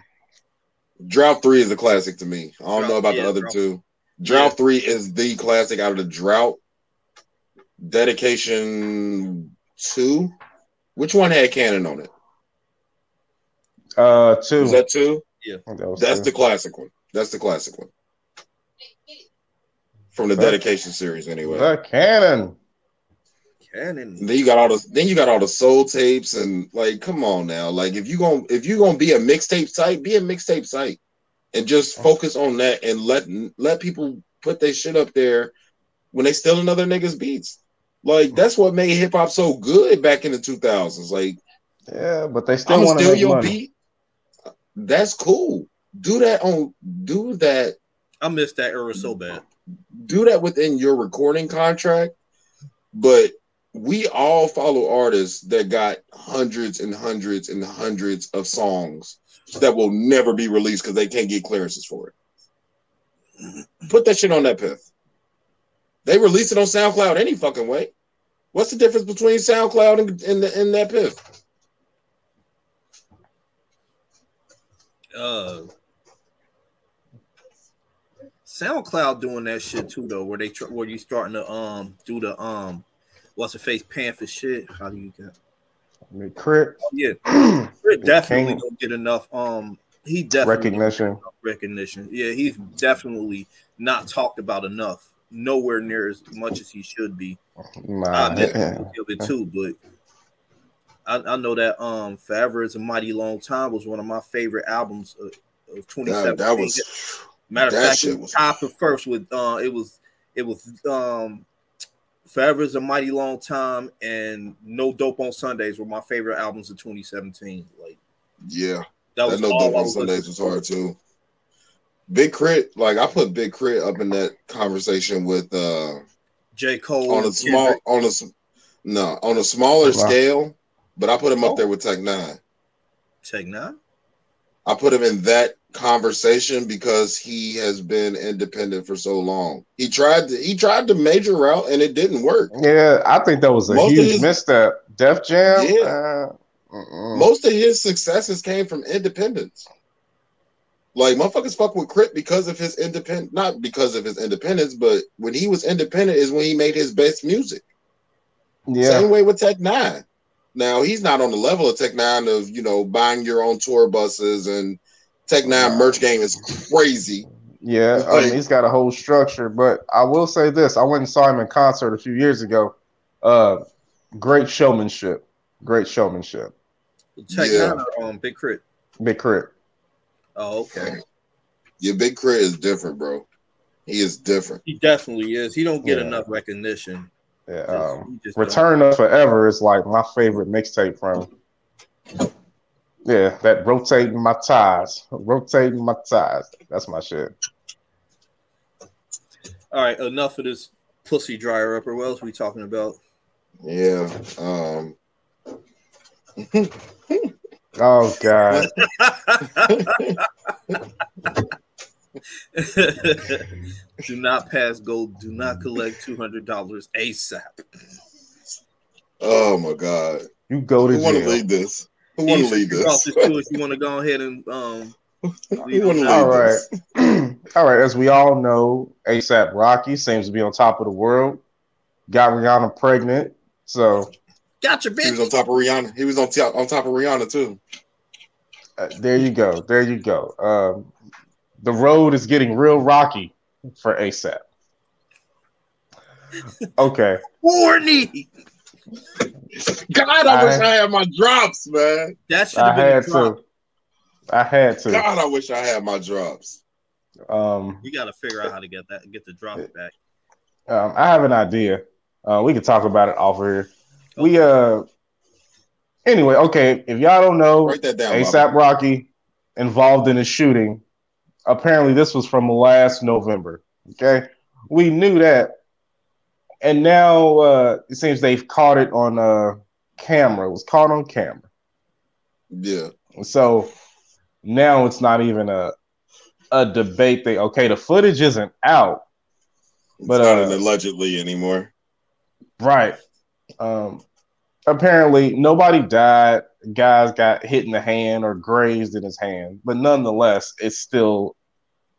drought three is a classic to me. I don't Drought, know about yeah, the other Drought. two. Drought Yeah. three is the classic out of the drought. Dedication two. Which one had Cannon on it? uh, two. Was that two? That That's two. the classic one. That's the classic one. From the That- dedication series, anyway. the cannon. Cannon. then you got all the then you got all the soul tapes and like come on now. Like if you gonna if you gonna be a mixtape site, be a mixtape site. And just focus on that and let let people put their shit up there when they stealing other niggas beats. Like that's what made hip hop so good back in the 2000s. Like Yeah, but they still I'm gonna want to steal make your money. beat. That's cool. Do that on do that I miss that era so bad. do that within your recording contract, but we all follow artists that got hundreds and hundreds and hundreds of songs that will never be released because they can't get clearances for it. Put that shit on DatPiff. They release it on SoundCloud any fucking way. What's the difference between SoundCloud and, and, the, and DatPiff? Uh, SoundCloud doing that shit too, though, where they tr- where you starting to um do the um what's the face Panther shit. How do you get? I mean, K.R.I.T. Yeah, K.R.I.T. definitely King. don't get enough. Um, he definitely recognition. recognition. Yeah, he's definitely not talked about enough. Nowhere near as much as he should be. Nah, I admit yeah. of it too, but I, I know that um Forever is a Mighty Long Time was one of my favorite albums of, of 2017. That, that was Matter of fact, it was- top of first with uh it was it was um Forever is a Mighty Long Time and No Dope on Sundays were my favorite albums of 2017. Like yeah. that That was no dope on Sundays was hard too. Big K.R.I.T., like I put Big K.R.I.T. up in that conversation with uh to. J. Cole on a small Kendrick. on a s- no on a smaller Wow. scale, but I put him Oh. up there with Tech N9ne. Tech N9ne. I put him in that conversation because he has been independent for so long. He tried to he tried to major route and it didn't work. Yeah, I think that was a Most huge his- misstep. Def Jam. Yeah. Uh. Most of his successes came from independence. Like motherfuckers fuck with K.R.I.T. because of his independent, not because of his independence, but when he was independent is when he made his best music. yeah, Same way with Tech N9ne. Now he's not on the level of Tech N9ne of you know buying your own tour buses and Tech N9ne Wow. merch game is crazy. yeah. I mean, he's got a whole structure. But I will say this: I went and saw him in concert a few years ago. Uh, great showmanship. Great showmanship. Tech Yeah. Nine or um Big Crit. Big Crit. Oh, okay. Your big K.R.I.T. is different, bro. He is different. He definitely is. He don't get Yeah. enough recognition. Yeah. Just- Um, he just. Return of Forever is like my favorite mixtape from. Yeah, that rotating my ties, rotating my ties. That's my shit. All right, enough of this pussy dryer upper. What else we talking about? Yeah. Um. Oh God, do not pass go. Do not collect two hundred dollars ASAP. Oh my God. you go to Who want to lead this? Who want to lead You this? this to us. You want to go ahead and um. lead Who want on to that? lead All right. this? All right, as we all know, ASAP Rocky seems to be on top of the world. Got Rihanna pregnant, so Gotcha, He was on top of Rihanna. He was on top on top of Rihanna too. uh, there you go. There you go. Um, the road is getting real rocky for ASAP. Okay. Horny. God, I, wish I- I had my drops, man. That should I have been had to. I had to. God, I wish I had my drops. Um, You got to figure out how to get that, get the drop back. um, I have an idea. Uh, we can talk about it off of here. We uh. Anyway, okay. If y'all don't know, Write that down. ASAP Rocky involved in a shooting. Apparently, this was from last November. Okay, we knew that, and now uh, it seems they've caught it on uh, camera. It was caught on camera. Yeah. So now it's not even a a debate. They okay, the footage isn't out, It's But, not uh, allegedly anymore. right? Um, apparently, nobody died. Guys got hit in the hand or grazed in his hand, but nonetheless, it's still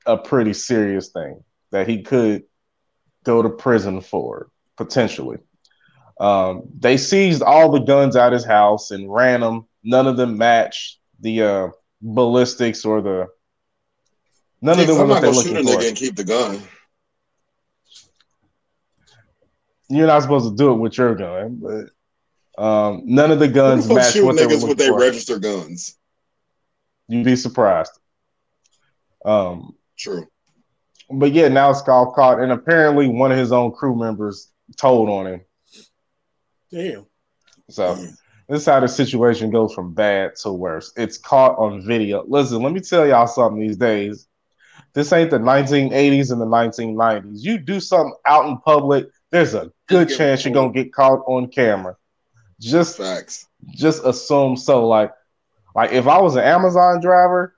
a pretty serious thing that he could go to prison for potentially. Um, they seized all the guns out of his house and ran them. None of them matched the uh, ballistics or the. None of them I'm were not gonna shoot a looking for. nigga and keep the gun. You're not supposed to do it with your gun, but um, none of the guns the fuck match shoot what they niggas with their register guns? You'd be surprised. Um, True. but yeah, now it's caught, and apparently one of his own crew members told on him. Damn. So this is how the situation goes from bad to worse. It's caught on video. Listen, let me tell y'all something these days. This ain't the 1980s and the 1990s. You do something out in public, there's a good chance you're gonna get caught on camera. Just Facts. just assume so. Like, like if I was an Amazon driver,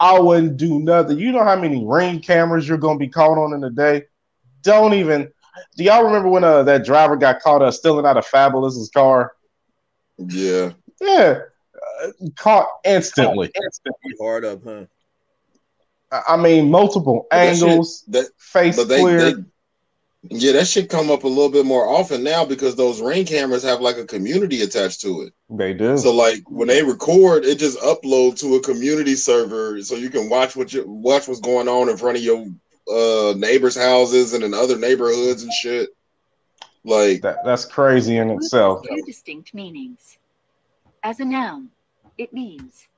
I wouldn't do nothing. You know how many ring cameras you're gonna be caught on in a day? Don't even. Do y'all remember when uh, that driver got caught uh, stealing out of Fabulous's car? Yeah. Yeah, uh, caught instantly. Hard up, huh? I- mean, multiple But that shit- angles, That face they, clear. they yeah, that should come up a little bit more often now because those ring cameras have like a community attached to it. They do. So like when they record, it just upload to a community server so you can watch what you watch what's going on in front of your uh neighbors' houses and in other neighborhoods and shit. Like that, that's crazy in itself. two distinct meanings. As a noun, it means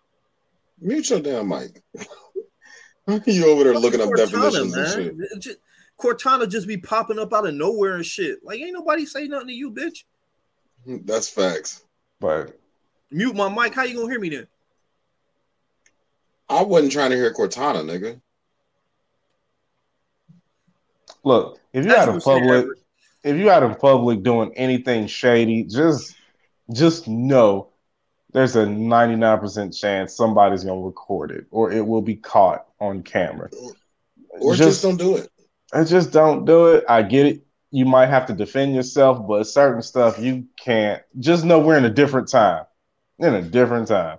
mute your damn mic. you over there looking up Cortana, definitions and shit. It ju- Cortana just be popping up out of nowhere and shit. Like, ain't nobody say nothing to you, bitch. That's facts. But Mute my mic. How you gonna hear me then? I wasn't trying to hear Cortana, nigga. look, if you're out in what saying, public, if you're out in public doing anything shady, just just know there's a 99% chance somebody's gonna record it or it will be caught on camera. Or just, don't do it. I just don't do it. I get it. You might have to defend yourself, but certain stuff you can't. Just know we're in a different time. In a different time.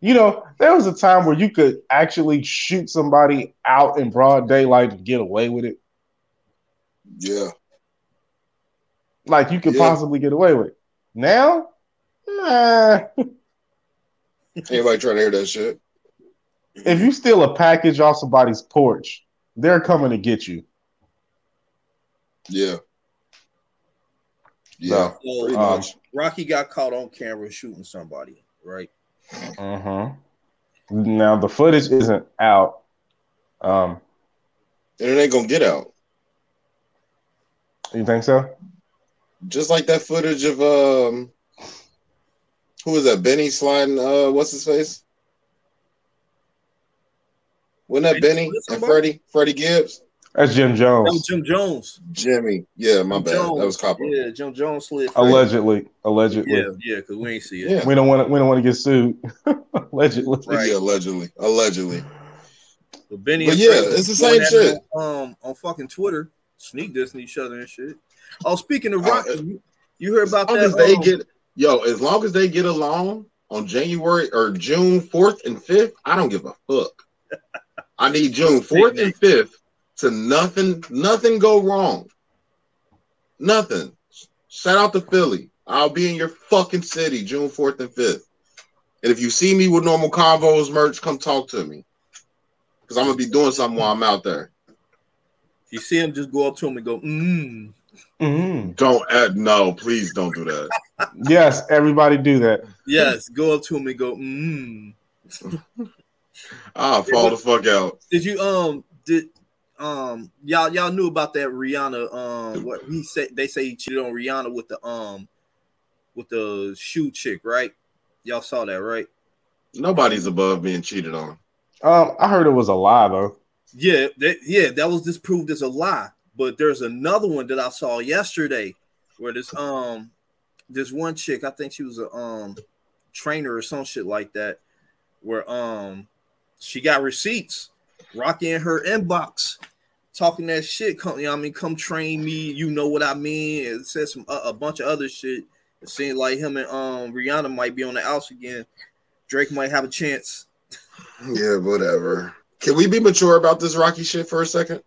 You know, there was a time where you could actually shoot somebody out in broad daylight and get away with it. Yeah. Like you could Yeah. possibly get away with it. Now, nah. Anybody trying to hear that shit? if you steal a package off somebody's porch, they're coming to get you. Yeah. Yeah. So, Pretty um. Rocky got caught on camera shooting somebody, right? Uh-huh. Now the footage isn't out. Um, And it ain't gonna get out. you think so? Just like that footage of um who was that? Benny sliding uh what's his face? Wasn't that Benny Benny and somebody? Freddie? Freddie Gibbs? That's Jim That was Jones. Jim Jones. Jimmy. Yeah, my Jim bad. Jones. That was Copper. Yeah, Jim Jones slid. Freddie. Allegedly, allegedly. Yeah, yeah, because we ain't see it. Yeah. We don't want to. We don't want to get sued. allegedly. Right. Yeah, allegedly. Allegedly. But Benny But yeah, Freddie it's the same shit. it On, um, on fucking Twitter, sneak dissing each other and shit. Oh, speaking of Uh, Rocky, you, you heard about As long that? as they um, get yo, as long as they get along on January or June 4th and 5th, I don't give a fuck. I need June 4th and 5th to nothing, nothing go wrong. Nothing. Shout out to Philly. I'll be in your fucking city June 4th and 5th. And if you see me with normal convos merch, come talk to me. Because I'm gonna be doing something while I'm out there. you see him, just go up to him and go, mm. Mhm. Don't add no, please don't do that. Yes, everybody do that. Yes, go up to him and go, mm. I'll fall the fuck out. Did you um did um y'all y'all knew about that Rihanna um what he said they say he cheated on Rihanna with the um with the shoe chick, right? Y'all saw that, right? Nobody's above being cheated on. Um, I heard it was a lie though. Yeah, that yeah, that was disproved as a lie. But there's another one that I saw yesterday where this um this one chick, I think she was a um trainer or some shit like that, where um she got receipts, Rocky in her inbox, talking that shit. Come, you know what I mean, come train me. You know what I mean. It said some a, a bunch of other shit. It seemed like him and um Rihanna might be on the outs again. Drake might have a chance. Yeah, whatever. Can we be mature about this Rocky shit for a second?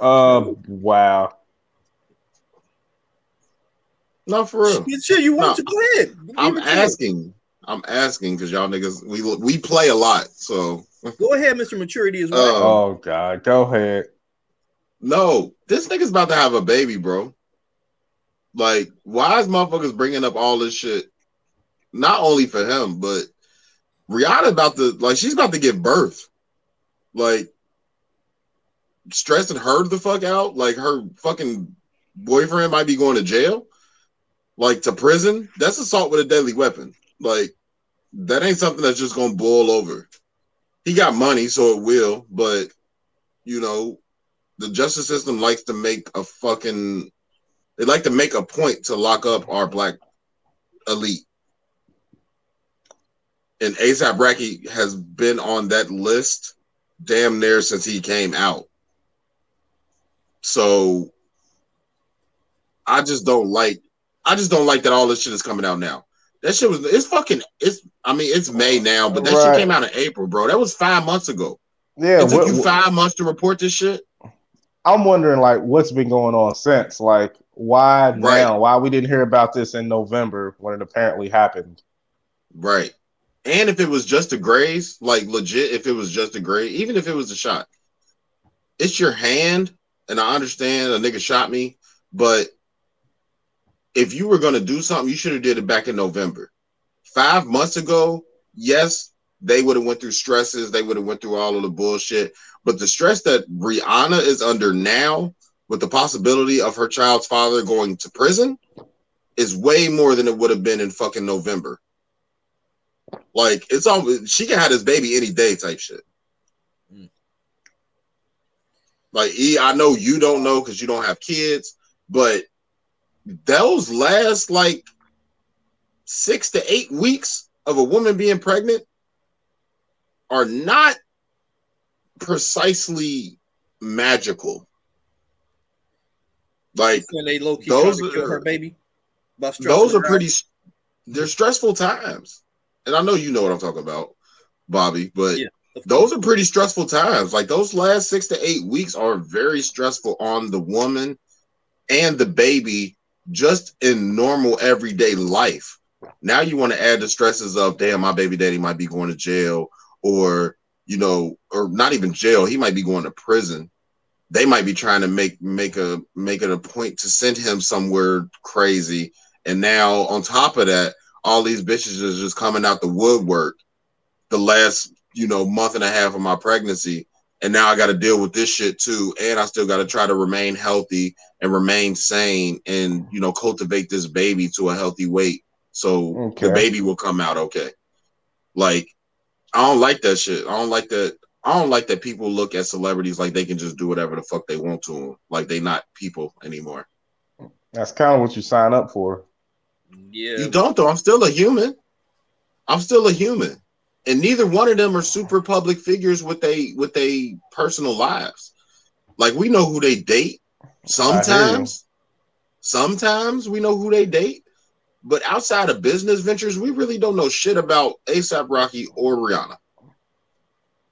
Um, wow. Not for real. Shit, you want No, to go ahead. I'm Give it asking. I'm asking because y'all niggas we we play a lot. So Go ahead, Mr. Maturity as well. Uh, Oh God, go ahead. No, this nigga's about to have a baby, bro. Like, why is motherfuckers bringing up all this shit? Not only for him, but Rihanna about to like she's about to give birth. Like, stressing her the fuck out. Like her fucking boyfriend might be going to jail, like to prison. That's assault with a deadly weapon. Like, that ain't something that's just gonna boil over. He got money, so it will, but you know, the justice system likes to make a fucking they like to make a point to lock up our black elite. And ASAP Rocky has been on that list damn near since he came out. So I just don't like I just don't like that all this shit is coming out now. That shit was it's fucking it's I mean it's May now, but that Right. shit came out in April, bro. That was five months ago. Yeah, it took what- you five months to report this shit. I'm wondering like what's been going on since. Like, why Right. now? Why we didn't hear about this in November when it apparently happened? Right. And if it was just a graze, like legit, if it was just a graze, even if it was a shot, it's your hand. And I understand a nigga shot me, but if you were gonna do something, you should have did it back in November. Five months ago, yes, they would have went through stresses, they would have went through all of the bullshit. But the stress that Rihanna is under now, with the possibility of her child's father going to prison, is way more than it would have been in fucking November. Like it's all she can have this baby any day type shit. Like E, I know you don't know because you don't have kids, but those last like six to eight weeks of a woman being pregnant are not precisely magical. Like and they low key those are- her baby. Those are pretty they're stressful times. And i know you know what i'm talking about bobby but Yeah, those are pretty stressful times. Like those last six to eight weeks are very stressful on the woman and the baby just in normal everyday life. Now you want to add the stresses of damn my baby daddy might be going to jail or you know or not even jail he might be going to prison they might be trying to make make a make it a point to send him somewhere crazy and now on top of that, all these bitches is just coming out the woodwork the last, you know, month and a half of my pregnancy. And now I got to deal with this shit too. And I still got to try to remain healthy and remain sane and, you know, cultivate this baby to a healthy weight. So Okay. the baby will come out okay. Like, I don't like that shit. I don't like that. I don't like that people look at celebrities like they can just do whatever the fuck they want to them. Like they not people anymore. That's kind of what you sign up for. Yeah. You don't though. I'm still a human. I'm still a human. And neither one of them are super public figures with they with they personal lives. Like we know who they date. Sometimes, sometimes we know who they date. But outside of business ventures, we really don't know shit about ASAP Rocky or Rihanna.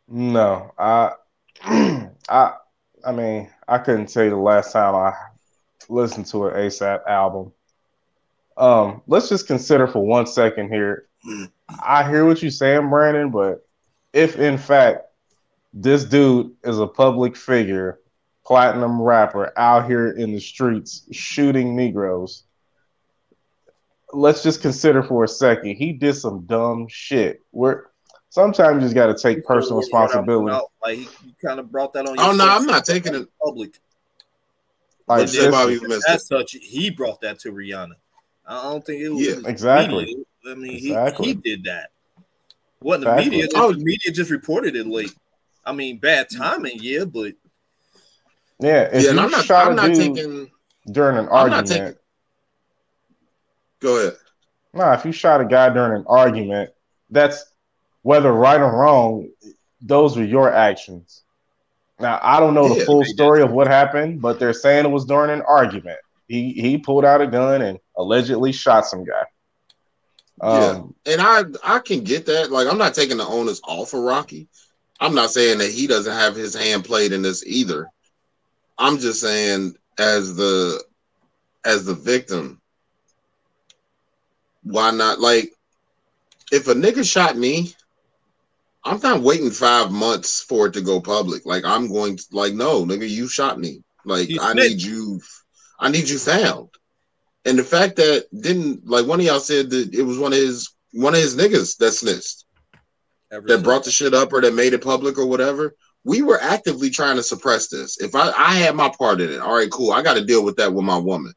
No, I, I, I mean, I couldn't tell you the last time I listened to an ASAP album. Um, let's just consider for one second here. I hear what you're saying, Brandon, but if in fact this dude is a public figure platinum rapper out here in the streets shooting Negroes. Let's just consider for a second. He did some dumb shit. Where sometimes you just got to take personal responsibility. Like he, kind of brought that on. Oh no, I'm not taking it public. Like Let's say this- Bobby As it. such, he brought that to Rihanna. I don't think it was Yeah, exactly. media. I mean, Exactly. he, he did that. Wasn't Exactly. the media? Oh. The media just reported it late. I mean, bad timing, yeah, but yeah, Yeah, and I'm not. shot I'm a not taking. during an I'm not argument, taking- Go ahead. nah, if you shot a guy during an argument, that's whether right or wrong, those are your actions. Now I don't know the full they did. story of what happened, but they're saying it was during an argument. He he pulled out a gun and allegedly shot some guy. Um, And I I can get that. Like I'm not taking the onus off of Rocky. I'm not saying that he doesn't have his hand played in this either. I'm just saying as the as the victim, why not like if a nigga shot me, I'm not waiting five months for it to go public. Like I'm going to like no nigga, you shot me. Like You I snitched. need you I need you found. And the fact that didn't like one of y'all said that it was one of his one of his niggas that snitched ever that since- brought the shit up or that made it public or whatever. We were actively trying to suppress this. If I, I had my part in it, all right, cool. I got to deal with that with my woman.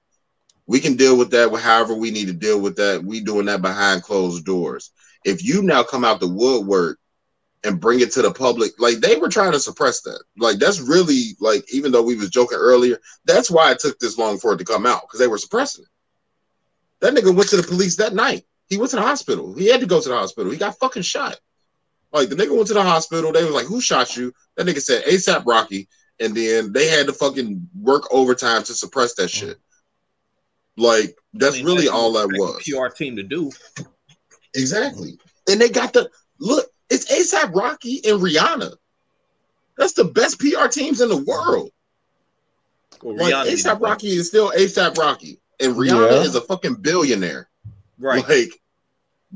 We can deal with that however we need to deal with that. We doing that behind closed doors. If you now come out the woodwork and bring it to the public, like they were trying to suppress that. Like that's really like even though we was joking earlier, that's why it took this long for it to come out because they were suppressing it. That nigga went to the police that night. He went to the hospital. He had to go to the hospital. He got fucking shot. Like the nigga went to the hospital. They was like, "Who shot you?" That nigga said ASAP Rocky, and then they had to fucking work overtime to suppress that shit. Like that's I mean, really that's all that what was. PR team to do. Exactly. And they got the look. It's ASAP Rocky and Rihanna. That's the best PR teams in the world. Well, Like ASAP. Rocky is still ASAP Rocky, and Rihanna Yeah. is a fucking billionaire. right? Like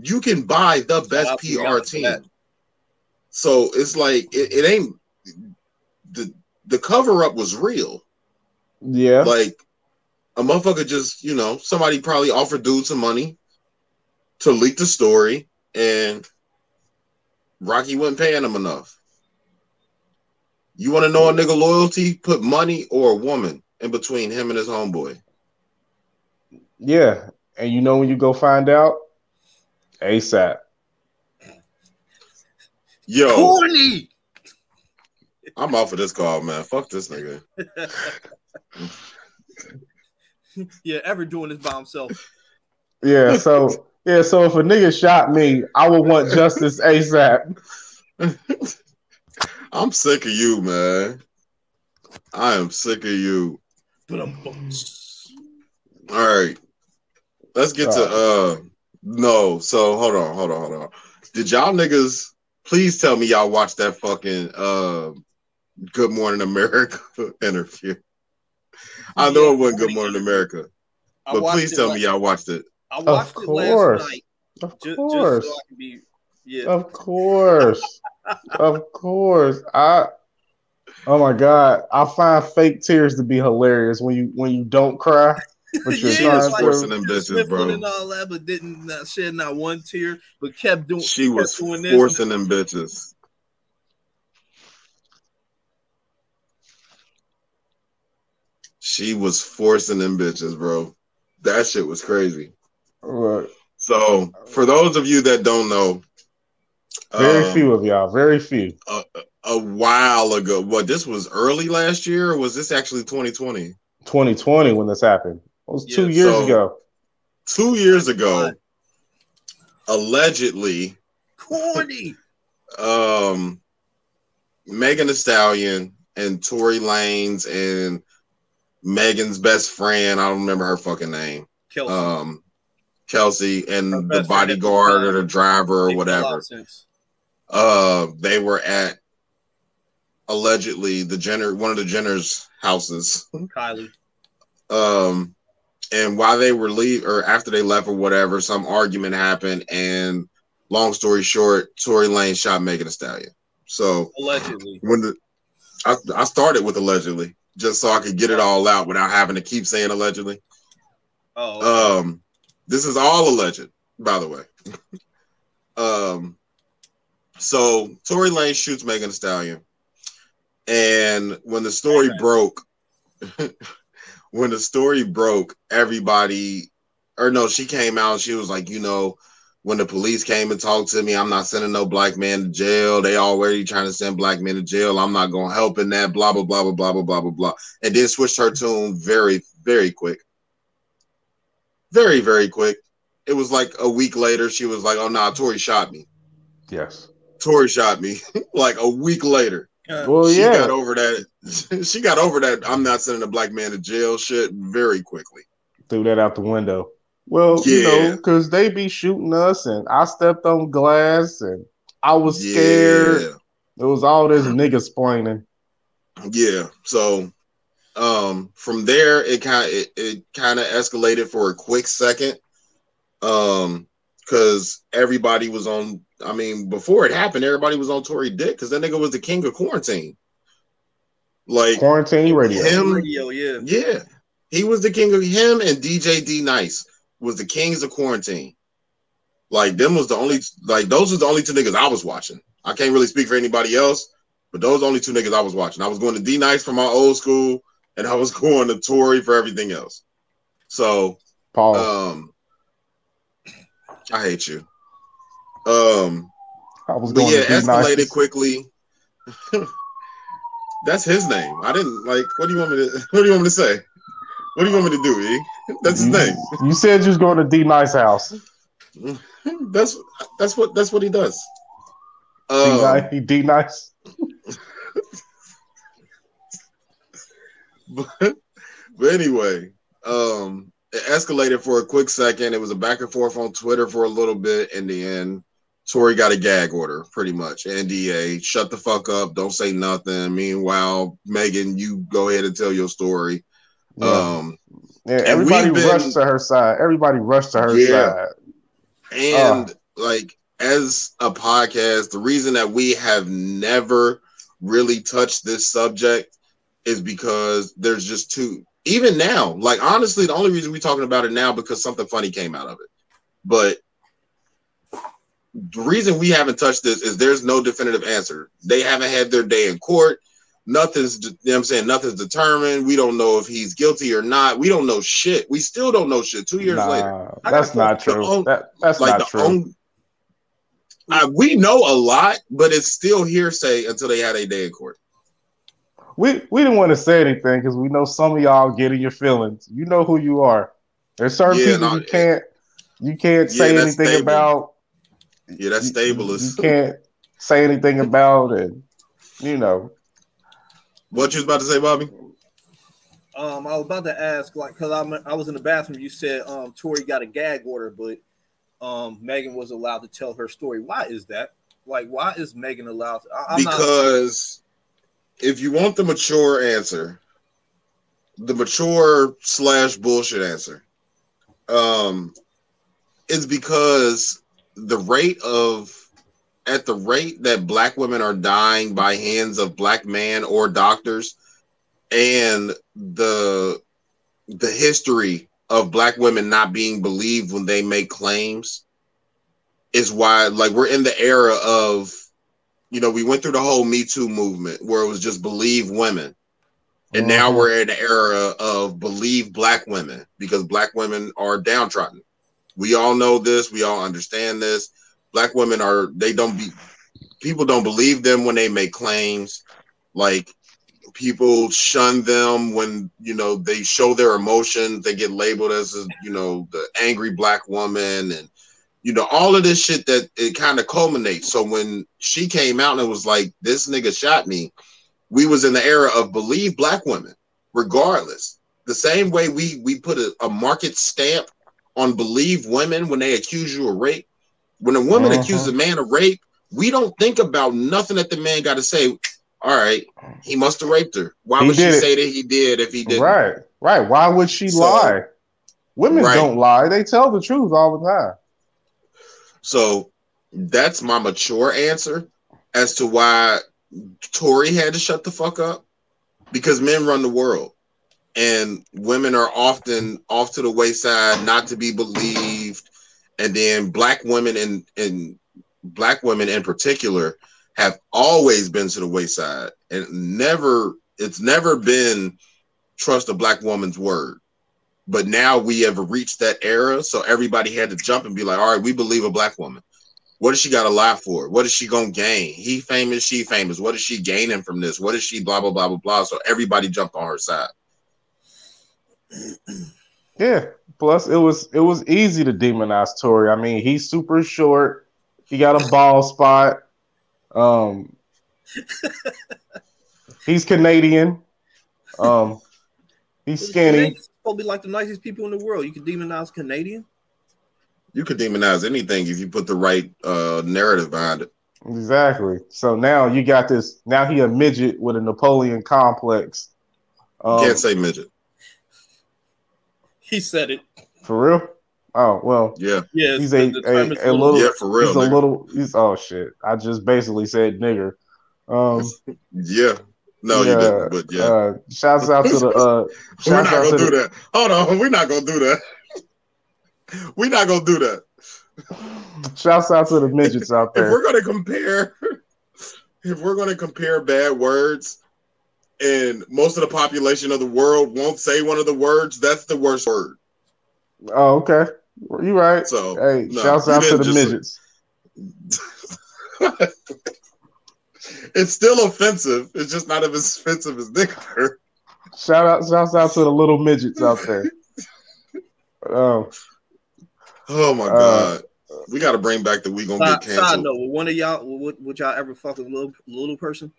you can buy the best PR team. So it's like it, it ain't the the cover up was real. yeah, Like a motherfucker just, you know, somebody probably offered dude some money to leak the story and Rocky wasn't paying him enough. You want to know a nigga loyalty? Put money or a woman in between him and his homeboy. yeah. And you know when you go find out, ASAP. Yo, Corny. I'm off of this call, man. Fuck this nigga. Yeah, ever doing this by himself. Yeah, so yeah, so if a nigga shot me, I would want justice ASAP. I'm sick of you, man. I am sick of you. But I'm All right. Let's get to uh no. So hold on, hold on, hold on. Did y'all niggas please tell me y'all watched that fucking uh Good Morning America interview? I oh, know it wasn't Good Morning America, but please tell la- me y'all watched it. I watched it course. last night. Of Just, course, just so be. Yeah. of course, of course. I. Oh my god, I find fake tears to be hilarious when you when you don't cry, but you're Yeah, She was like- forcing to. them bitches, bro. and all that, but didn't not shed not one tear, but kept doing. She kept was doing this. forcing them bitches. She was forcing them bitches, bro. That shit was crazy. Look, So, for those of you that don't know, very um, few of y'all, very few. a a while ago, what this was early last year, or was this actually 2020? 2020 when this happened. It was two years so- ago. Two years ago, allegedly, Corny. um, Megan Thee Stallion and Tory Lanez and Megan's best friend, I don't remember her fucking name, Kelsey. um, Kelsey, and the best friend at the bodyguard or the driver or whatever. Uh, they were at allegedly the Jenner one of the Jenner's houses. Kylie. Um and while they were leave or after they left or whatever, some argument happened and long story short, Tory Lane shot Megan Thee Stallion. So Allegedly. when the I, I started with allegedly. Just so I could get it all out without having to keep saying allegedly. Oh. Um, this is all alleged, by the way. um, so Tory Lane shoots Megan Thee Stallion, and when the story broke, when the story broke, everybody, or no, she came out she was like, you know, when the police came and talked to me, I'm not sending no black man to jail. They already trying to send black men to jail. I'm not gonna help in that. Blah blah blah blah blah blah blah blah blah. And then switched her tune very very quick very, very quick. It was like a week later, she was like, "Oh no, nah, Tory shot me. Yes. Tory shot me." like a week later, Well, she yeah. got over that. she got over that. I'm not sending a black man to jail. Shit, very quickly. Threw that out the window. Well, you know, because they be shooting us, and I stepped on glass, and I was scared. It was all this nigga splaining. Yeah. So, um, from there, it kind of it, it kind of escalated for a quick second, um, because everybody was on. I mean, before it happened, everybody was on Tory Dick because that nigga was the king of quarantine. Like Quarantine radio. him, radio, yeah. yeah, he was the king of him and DJ D Nice was the kings of quarantine. Like them was the only like those was the only two niggas I was watching. I can't really speak for anybody else, but those only two niggas I was watching. I was going to D Nice for my old school, and I was going to Tory for everything else. So Paul. um I hate you. Um I was going yeah, escalated quickly. That's his name. I didn't like what do you want me to what do you want me to say? What do you want me to do, E? That's you, name. You said you was going to D Nice house. That's that's what that's what he does. Um, Nice. D Nice. but, but anyway, um, it escalated for a quick second. It was a back and forth on Twitter for a little bit. In the end, Tory got a gag order, pretty much. NDA, shut the fuck up, don't say nothing. Meanwhile, Megan, you go ahead and tell your story. Yeah. Um, yeah, everybody been- rushed to her side. Everybody rushed to her Yeah. side. And like as a podcast, the reason that we have never really touched this subject is because there's just too even now, like honestly, the only reason we're talking about it now because something funny came out of it. But the reason we haven't touched this is there's no definitive answer. They haven't had their day in court. Nothing's, you know what I'm saying, nothing's determined. We don't know if he's guilty or not. We don't know shit. We still don't know shit two years Nah, later. I not true. own- that, that's like not the true. own. I, we know a lot, but it's still hearsay until they had a day in court. we we didn't want to say anything because we know some of y'all get in your feelings. You know who you are. There's certain Yeah, people no, you can't you can't Yeah, say that's anything stable. about. Yeah, that's You- You can't say anything about it. You know. What you was about to say, Bobby? Um, I was about to ask, like, cause I'm I was in the bathroom. You said um Tori got a gag order, but um Megan was allowed to tell her story. Why is that? Like, why is Megan allowed? To, I, I'm not. because if you want the mature answer, the mature slash bullshit answer, um, is because the rate of at the rate that black women are dying by hands of black man or doctors, and the the history of black women not being believed when they make claims is why like we're in the era of you know, we went through the whole Me Too movement where it was just believe women. And now Mhm. we're in the era of believe black women because black women are downtrodden. We all know this, we all understand this. Black women are they don't be people don't believe them when they make claims. Like people shun them when you know they show their emotions, they get labeled as you know the angry black woman and you know, all of this shit that it kind of culminates. So when she came out and it was like, this nigga shot me, we was in the era of believe black women, regardless. The same way we we put a, a market stamp on believe women when they accuse you of rape. When a woman Uh-huh. accuses a man of rape, we don't think about nothing that the man got to say. All right, he must have raped her. Why He would she it. say that he did if he didn't? Right, right. Why would she So- lie? Women Right. don't lie. They tell the truth all the time. So that's my mature answer as to why Tory had to shut the fuck up. because men run the world and women are often off to the wayside, not to be believed. And then black women and and black women in particular have always been to the wayside and never it's never been trust a black woman's word. But now we have reached that era, so everybody had to jump and be like, all right, we believe a black woman. What does she got to lie for? What is she gonna gain? He famous, she famous. What is she gaining from this? What is she blah blah blah blah blah? So everybody jumped on her side. Yeah. Plus, it was it was easy to demonize Tory. I mean, he's super short. He got a ball spot. Um, he's Canadian. Um, he's skinny. Canadians supposed to be like the nicest people in the world. You can demonize Canadian. You could demonize anything if you put the right uh, narrative behind it. Exactly. So now you got this. Now he a midget with a Napoleon complex. Um, Can't say midget. He said it. For real. Oh well, Yeah, Yeah, he's a, the term is a, a little. yeah, for real. he's a little. He's oh shit. I just basically said nigger. Um, Yeah. No, yeah, you didn't. But yeah, Uh, shouts out to the. Uh, we're not out gonna do the, that. Hold on, we're not gonna do that. we're not gonna do that. Shouts out to the midgets out there. If we're gonna compare, if we're gonna compare bad words, and most of the population of the world won't say one of the words, that's the worst word. Oh, okay. You right. So Hey, no, shouts out to the just- midgets. it's still offensive. It's just not as offensive as nigger. Shout out, shouts out to the little midgets out there. oh, Oh my Uh, god, we got to bring back the we gonna Side, get side canceled. note: Would one of y'all would, would y'all ever fuck a little little person?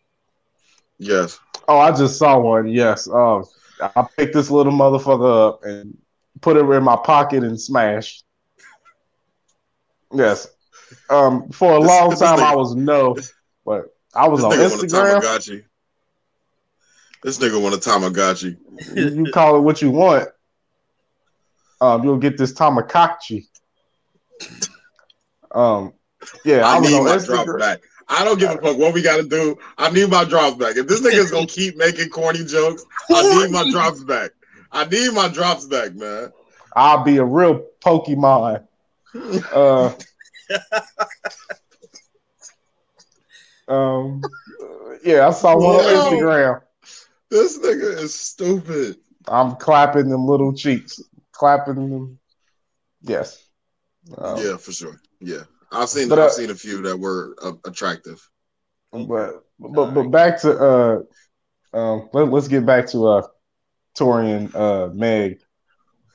Yes, oh, I just saw one. Yes. Um, I picked this little motherfucker up and put it in my pocket and smashed. Yes. Um, for a This- long this time, nigga- I was no, but I was this on nigga want a Instagram. Tamagotchi. This nigga want a Tamagotchi. you, you call it what you want. Um, you'll get this Tamagotchi. Um, yeah, I, I, was need on my drops Instagram. back. I don't give a fuck what we got to do. I need my drops back. If this nigga's gonna keep making corny jokes, I need my drops back. I need my drops back, man. I'll be a real Pokemon. Uh, um, yeah, I saw one on Instagram. This nigga is stupid. I'm clapping them little cheeks, clapping them. Yes. Um, yeah, for sure. Yeah, I've seen But, uh, I've seen a few that were uh, attractive. But but but back to uh, um, let, let's get back to uh, Torian uh Meg.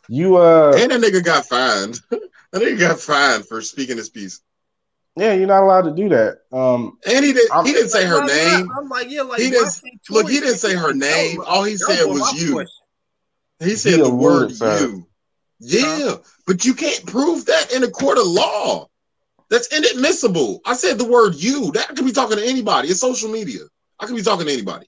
You uh, And that nigga got fined. that nigga got fined for speaking his piece. yeah, you're not allowed to do that. Um, And he did. I'm- He didn't say her Why not? name. I'm like, yeah, like He didn't- can't Look, he didn't say her name. All he said was was you. question. He said He the word sir. you. Yeah, but you can't prove that in a court of law. That's inadmissible. I said the word you. That could be talking to anybody. It's social media. I could be talking to anybody.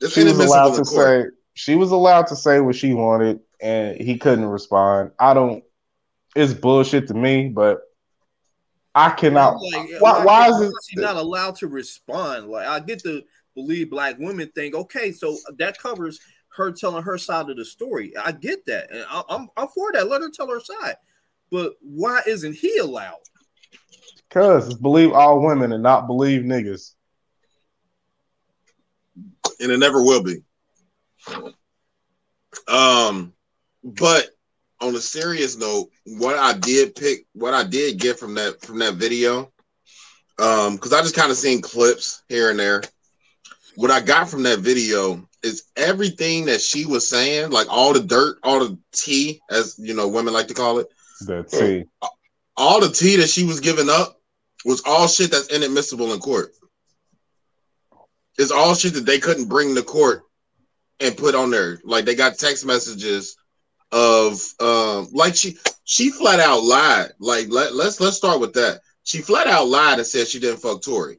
It's she was allowed to court. say she was allowed to say what she wanted, and he couldn't respond. I don't. It's bullshit to me, but I cannot. I'm like, why, why is why it? she not allowed to respond? Like, I get the believe black women think, okay, so that covers her telling her side of the story. I get that, and I, I'm I'm for that. Let her tell her side. But why isn't he allowed? Cause believe all women and not believe niggas. And it never will be. Um, but on a serious note, what I did pick, what I did get from that from that video, um, because I just kind of seen clips here and there. What I got from that video is everything that she was saying, like all the dirt, all the tea, as you know, women like to call it, The T. all the tea that she was giving up was all shit that's inadmissible in court. It's all shit that they couldn't bring to court and put on there. Like they got text messages of um like she she flat out lied. Like let, let's let's start with that. She flat out lied and said she didn't fuck Tory.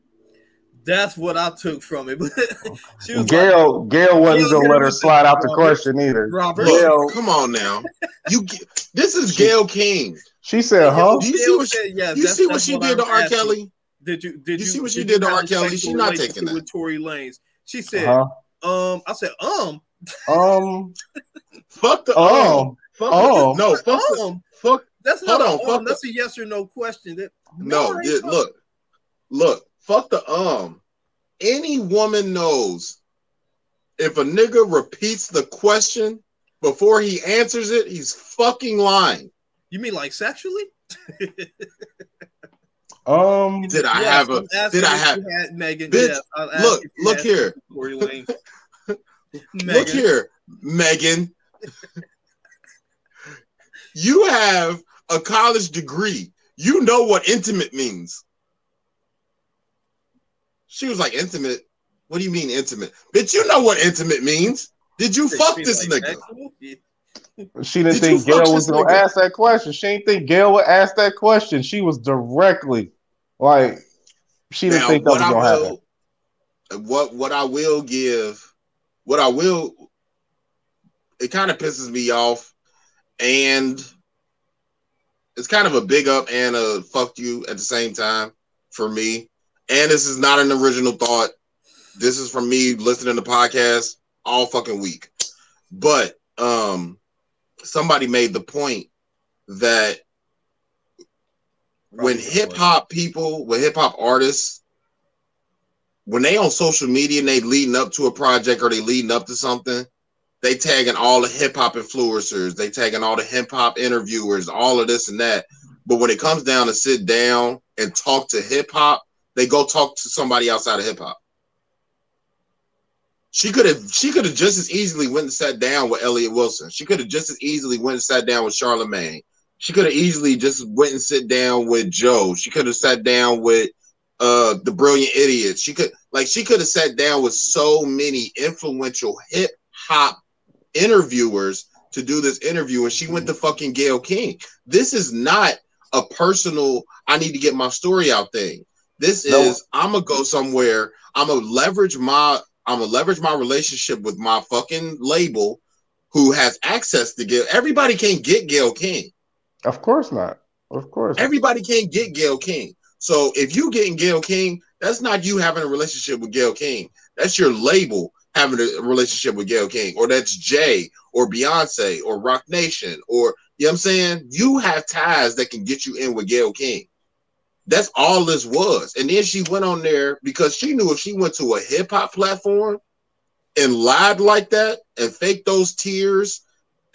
That's what I took from it. But she was like, Gayle, Gayle wasn't Gayle gonna let her slide out the Robert. question either. Robert. Look, Gayle, come on now. You this is Gayle King. she said, "Huh?" Do you see what she- said, yes, You see what that's she did to R. asking. Kelly? Did you did You you see what she you did to R. Kelly? She's not taking that. with Tory Lanez. She said, Huh? um, I said, um, Um. Fuck the Oh. um. Fuck Oh. the, no, fuck the, um. fuck That's Hold not on, a fuck um. the- That's a yes or no question. That no. I ain't yeah, look, look. Fuck the um. Any woman knows if a nigga repeats the question before he answers it, he's fucking lying. You mean like sexually? Um. Did I Yes, have a? I'm Did I have? you had Megan? Bitch, yes, Look, look here. Tory Look here, Megan. you have a college degree. You know what intimate means. She was like, intimate? What do you mean intimate? Bitch, you know what intimate means. Did you She fuck like this nigga? She didn't Did think Gayle was gonna nigga? ask that question. She didn't think Gayle would ask that question. She was directly like she didn't Now, think that was gonna happen. what what I will give, what I will, it kind of pisses me off, and it's kind of a big up and a fuck you at the same time for me. And this is not an original thought. This is from me listening to podcasts all fucking week. But um, somebody made the point that when hip hop people, when hip hop artists, when they on social media and they leading up to a project or they leading up to something, they tagging all the hip hop influencers, they tagging all the hip hop interviewers, all of this and that. But when it comes down to sit down and talk to hip hop, they go talk to somebody outside of hip hop. She could have she could have just as easily went and sat down with Elliott Wilson. She could have just as easily went and sat down with Charlemagne. She could have easily just went and sit down with Joe. She could have sat down with uh the brilliant idiots. She could like she could have sat down with so many influential hip hop interviewers to do this interview, and she went to fucking Gayle King. This is not a personal I need to get my story out thing. This No. is I'm gonna go somewhere. I'm gonna leverage my I'm gonna leverage my relationship with my fucking label who has access to Gayle. Everybody can't get Gayle King. Of course not. Of course. Everybody can't get Gayle King. So if you getting Gayle King, that's not you having a relationship with Gayle King. That's your label having a relationship with Gayle King, or that's Jay or Beyonce or Roc Nation, or you know what I'm saying? You have ties that can get you in with Gayle King. That's all this was. And then she went on there because she knew if she went to a hip hop platform and lied like that and faked those tears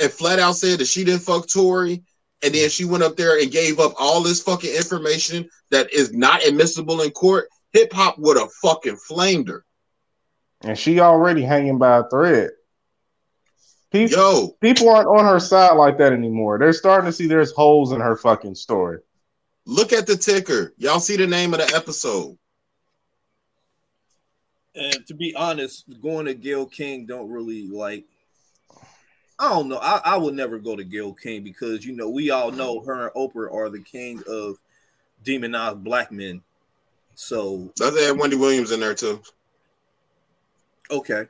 and flat out said that she didn't fuck Tory and then she went up there and gave up all this fucking information that is not admissible in court, hip hop would have fucking flamed her. and she already hanging by a thread. People, Yo, people aren't on her side like that anymore. They're starting to see there's holes in her fucking story. look at the ticker. Y'all see the name of the episode. And to be honest, going to Gayle King don't really like. I don't know. I, I would never go to Gayle King because you know we all know her and Oprah are the king of demonized black men. So Let's add Wendy Williams in there too. okay,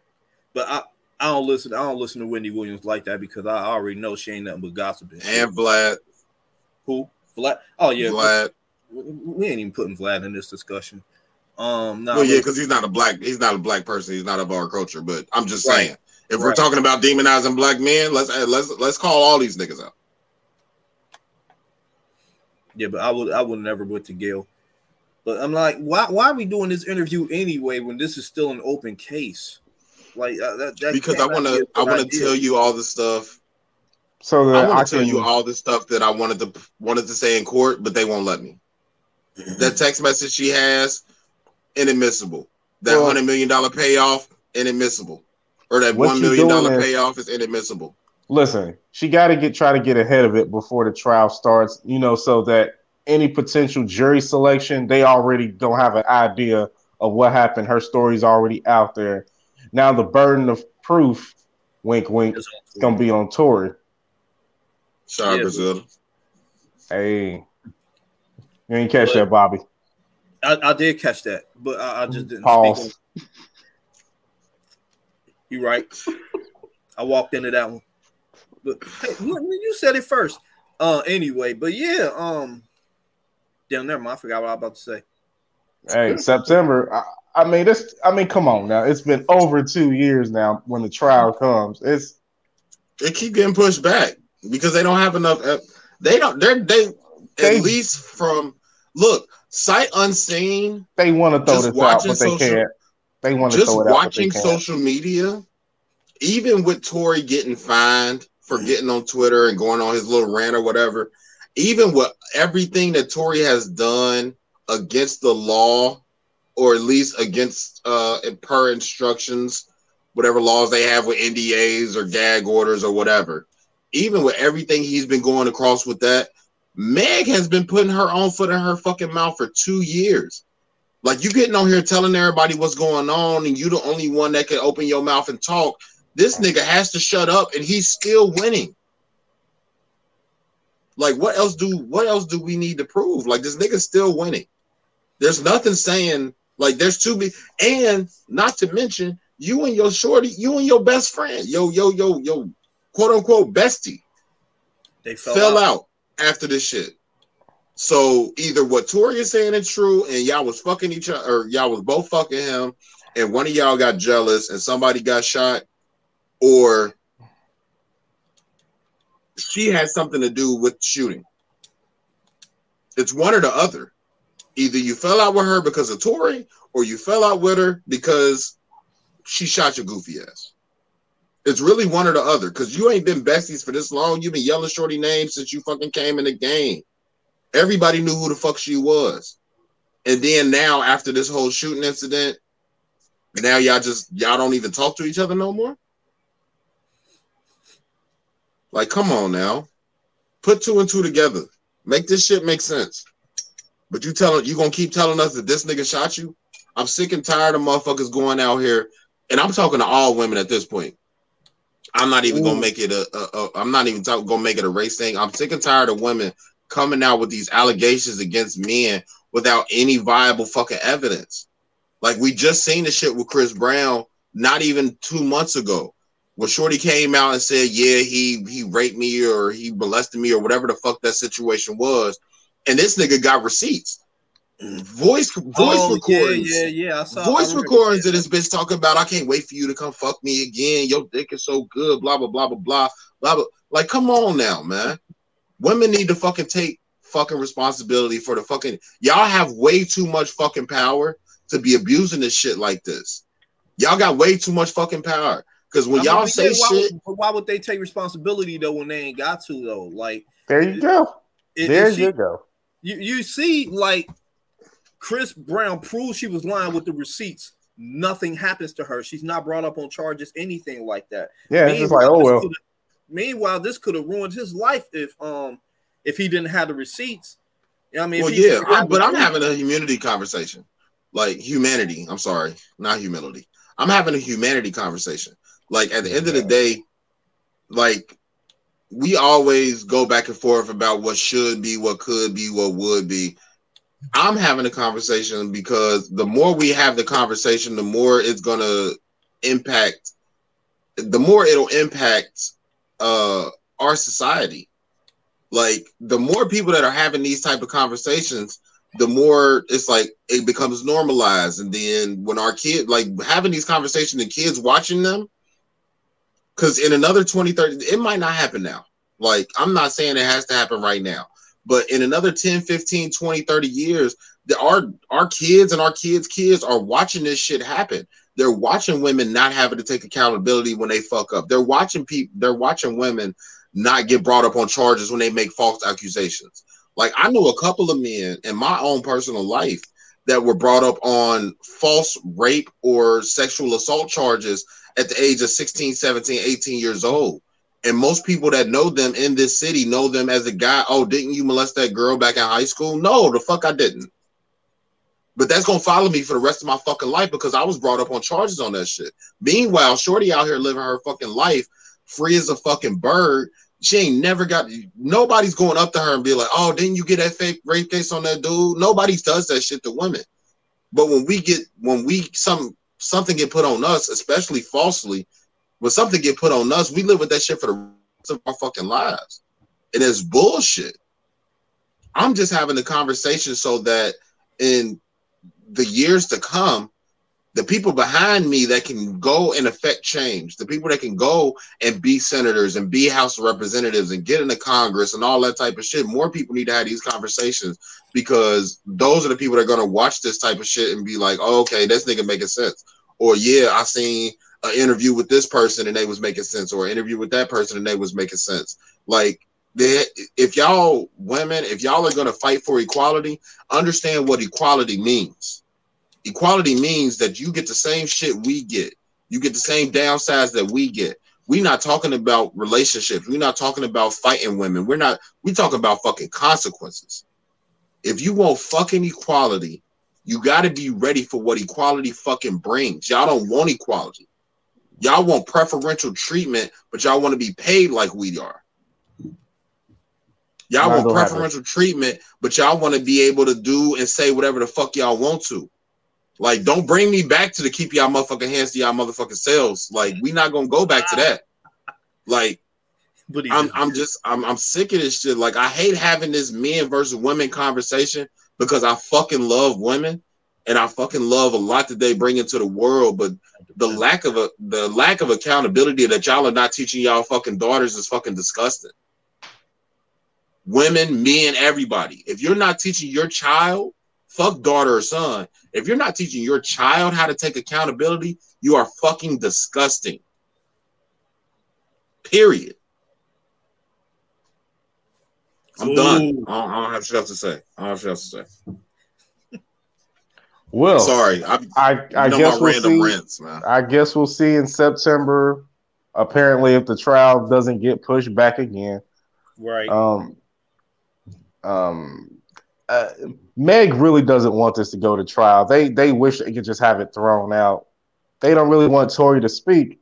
but I I don't listen. I don't listen to Wendy Williams like that because I already know she ain't nothing but gossiping. And Vlad. who Vlad? Oh yeah, Vlad. we, ain't even putting Vlad in this discussion. Um, no, Well, yeah, because he's not a black, he's not a black person. He's not of our culture. But I'm just saying, Right. if we're Right. talking about demonizing black men, let's let's let's call all these niggas out. Yeah, but I would I would never went to Gayle. But I'm like, why why are we doing this interview anyway when this is still an open case? Like uh, that, that Because I want to, a I good want to tell you all the stuff. So I that I, want to tell can you all the stuff that I wanted to wanted to say in court, but they won't let me. That text message she has, inadmissible. That Well- hundred million dollar payoff, inadmissible. Or that What you million dollar doing payoff is inadmissible. listen. She got to get try to get ahead of it before the trial starts. You know, so that any potential jury selection they already don't have an idea of what happened. Her story's already out there. Now the burden of proof, wink, wink, It's is gonna be on Tory. Shout out Yeah. Brazil. Hey, you ain't catch But- that, Bobby. I, I did catch that, but I, I just didn't. Pause. Speak on- you right. I walked into that one, but hey, you, you said it first. Uh, anyway, but yeah, um, damn, never mind. I forgot what I was about to say. Hey, September. I, I mean, this. I mean, come on now. It's been over two years now. When the trial comes, it's They keep getting pushed back because they don't have enough. ep- They don't. They're they They- at least from look sight unseen. they want to throw this out, but they social- can't. They want to Just throw it out, but they watching social media, even with Tory getting fined for getting on Twitter and going on his little rant or whatever, even with everything that Tory has done against the law, or at least against uh per instructions, whatever laws they have with NDAs or gag orders or whatever, even with everything he's been going across with that, Meg has been putting her own foot in her fucking mouth for two years. Like you getting on here telling everybody what's going on, and you the only one that can open your mouth and talk. This nigga has to shut up, and he's still winning. Like what else do what else do we need to prove? Like this nigga's still winning. There's nothing saying like there's too big, and not to mention you and your shorty, you and your best friend, yo yo yo yo, quote unquote bestie They fell, fell out. out after this shit. So either what Tory is saying is true, and y'all was fucking each other, or y'all was both fucking him, and one of y'all got jealous and somebody got shot, or she had something to do with shooting. It's one or the other. Either you fell out with her because of Tory, or you fell out with her because she shot your goofy ass. It's really one or the other because you ain't been besties for this long. You've been yelling shorty names since you fucking came in the game. Everybody knew who the fuck she was. And then now, after this whole shooting incident, now y'all just y'all don't even talk to each other no more. Like, come on now. Put two and two together. Make this shit make sense. But you telling you gonna keep telling us that this nigga shot you? I'm sick and tired of motherfuckers going out here, and I'm talking to all women at this point. I'm not even gonna make it a, a, a I'm not even talk, gonna make it a race thing. I'm sick and tired of women coming out with these allegations against men without any viable fucking evidence. Like we just seen the shit with Chris Brown not even two months ago. When Shorty came out and said, Yeah, he he raped me or he molested me or whatever the fuck that situation was. And this nigga got receipts. Voice voice Oh, recordings Yeah, yeah, yeah. I saw voice remember recordings that. of this bitch talking about I can't wait for you to come fuck me again. Your dick is so good, blah blah blah blah blah blah blah. Like, come on now, man. Women need to fucking take fucking responsibility for the fucking y'all have way too much fucking power to be abusing this shit like this. Y'all got way too much fucking power. Cause when I y'all mean, say yeah, why shit, Would, why would they take responsibility though when they ain't got to though? Like, There you go. it, There it- she- you go. you, you see, like Chris Brown proved she was lying with the receipts. Nothing happens to her. She's not brought up on charges, anything like that. Yeah, it's just like, oh this well. Meanwhile, this could have ruined his life if um if he didn't have the receipts. You know I mean, well, yeah, I, but I'm having a humanity conversation. Like humanity. I'm sorry, not humility. I'm having a humanity conversation. Like at the end of the day, like we always go back and forth about what should be, what could be, what would be. I'm having a conversation because the more we have the conversation, the more it's gonna impact the more it'll impact uh our society. Like the more people that are having these type of conversations, the more it's like it becomes normalized. And then when our kid like having these conversations and kids watching them, because in another 20, 30, it might not happen now. Like I'm not saying it has to happen right now, but in another 10, 15, 20, 30 years, the, our our kids and our kids' kids are watching this shit happen. They're watching women not having to take accountability when they fuck up. They're watching people. They're watching women not get brought up on charges when they make false accusations. Like I know a couple of men in my own personal life that were brought up on false rape or sexual assault charges at the age of 16, 17, 18 years old. And most people that know them in this city know them as a guy, oh, didn't you molest that girl back in high school? No, the fuck I didn't. But that's gonna follow me for the rest of my fucking life because I was brought up on charges on that shit. Meanwhile, Shorty out here living her fucking life free as a fucking bird. She ain't never got nobody's going up to her and be like, oh, didn't you get that fake rape case on that dude? Nobody does that shit to women. But when we get when we some something get put on us, especially falsely, when something get put on us, we live with that shit for the rest of our fucking lives. And it's bullshit. I'm just having the conversation so that in the years to come, the people behind me that can go and affect change, the people that can go and be senators and be House of Representatives and get into Congress and all that type of shit. More people need to have these conversations because those are the people that are going to watch this type of shit and be like, oh, okay, this nigga making sense. Or yeah, I seen an interview with this person and they was making sense, or an interview with that person and they was making sense. Like, they, if y'all women, if y'all are going to fight for equality, understand what equality means Equality means that you get the same shit we get. You get the same downsides that we get. We're not talking about relationships. We're not talking about fighting women. We're not, we talking about fucking consequences. If you want fucking equality, you got to be ready for what equality fucking brings. Y'all don't want equality. Y'all want preferential treatment, but y'all want to be paid like we are. Y'all want preferential treatment, but y'all want to be able to do and say whatever the fuck y'all want to. Like, don't bring me back to the keep y'all motherfucking hands to y'all motherfucking selves. Like, we not gonna go back to that. Like, I'm I'm just I'm I'm sick of this shit. Like, I hate having this men versus women conversation because I fucking love women and I fucking love a lot that they bring into the world. But the lack of a the lack of accountability that y'all are not teaching y'all fucking daughters is fucking disgusting. Women, men, everybody. If you're not teaching your child fuck daughter or son. If you're not teaching your child how to take accountability, you are fucking disgusting. Period. I'm Ooh. done. I don't, I don't, have shit else to say. I don't have shit else to say. Well, sorry. I I, I guess we'll see. Rants, I guess we'll see in September. Apparently, if the trial doesn't get pushed back again, right? Um, um, uh, Meg really doesn't want this to go to trial. They they wish they could just have it thrown out. They don't really want Tory to speak.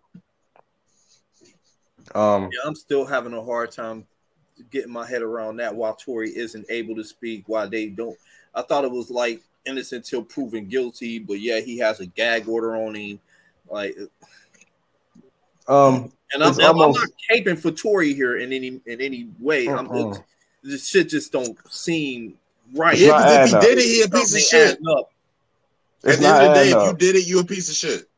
Um, yeah, I'm still having a hard time getting my head around that. While Tory isn't able to speak, why they don't. I thought it was like innocent until proven guilty, but yeah, he has a gag order on him. Like, um, and I'm, almost, I'm not caping for Tory here in any in any way. Uh-uh. I'm, this shit just don't seem Right. Yeah, because if he did it, he a piece of shit. At the end of the day, if you did it, you a piece of shit.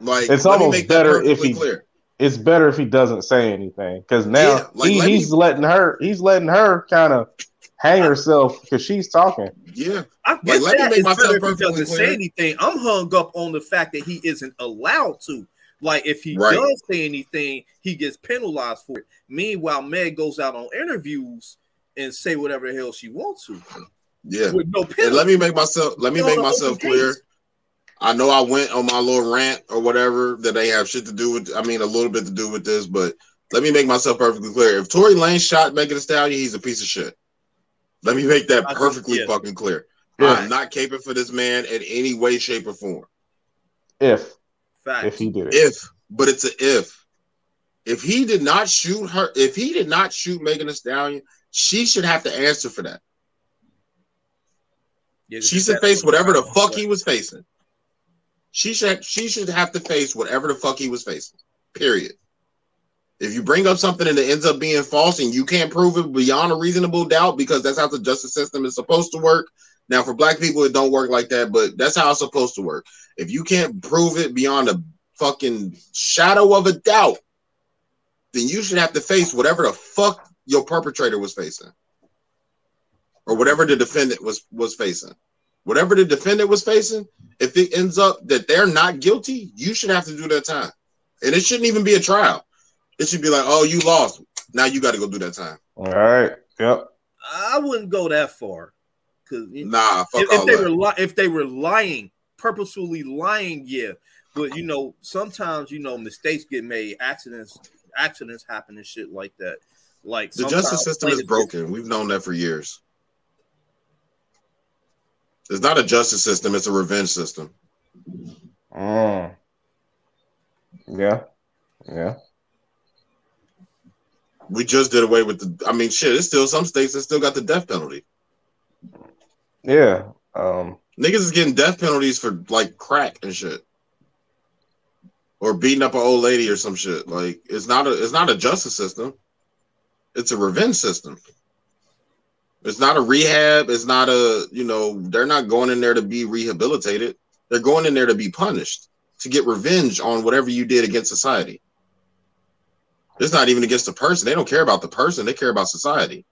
Like it's almost better if he. Clear. It's better if he doesn't say anything because now yeah, like, he, he's me, letting her. He's letting her kind of hang herself because she's talking. Yeah, I guess like, let me make myself perfectly doesn't clear. say anything. I'm hung up on the fact that he isn't allowed to. Like if he right. does say anything, he gets penalized for it. Meanwhile, Meg goes out on interviews and say whatever the hell she wants to. Yeah. With no penalty. And let me make myself let me make myself clear. I know I went on my little rant or whatever that they have shit to do with. I mean, a little bit to do with this, but let me make myself perfectly clear. If Tory Lanez shot Megan Thee Stallion, he's a piece of shit. Let me make that perfectly yeah. fucking clear. Yeah. I'm not caping for this man in any way, shape, or form. If, Fact. if he did it, if, but it's a if. If he did not shoot her, if he did not shoot Megan Thee Stallion, she should have to answer for that. Yeah, she should face whatever the fuck he was facing. She should she should have to face whatever the fuck he was facing. Period. If you bring up something and it ends up being false and you can't prove it beyond a reasonable doubt because that's how the justice system is supposed to work. Now, for black people, it don't work like that, but that's how it's supposed to work. If you can't prove it beyond a fucking shadow of a doubt, then you should have to face whatever the fuck your perpetrator was facing, or whatever the defendant was was facing. Whatever the defendant was facing, if it ends up that they're not guilty, you should have to do that time, and it shouldn't even be a trial. It should be like, oh, you lost. Now you got to go do that time. All right. Yep. I wouldn't go that far. Cause nah, if, if they that. were li- if they were lying, purposefully lying, yeah. But you know, sometimes you know mistakes get made, accidents accidents happen and shit like that. Like the justice system is broken. We've known that for years. It's not a justice system; it's a revenge system. Mm. Yeah, yeah. We just did away with the. I mean, shit. It's still some states that still got the death penalty. Yeah. Um, Niggas is getting death penalties for like crack and shit, or beating up an old lady or some shit. Like it's not a. It's not a justice system. It's a revenge system. It's not a rehab. It's not a, you know, they're not going in there to be rehabilitated. They're going in there to be punished, to get revenge on whatever you did against society. It's not even against the person. They don't care about the person. They care about society.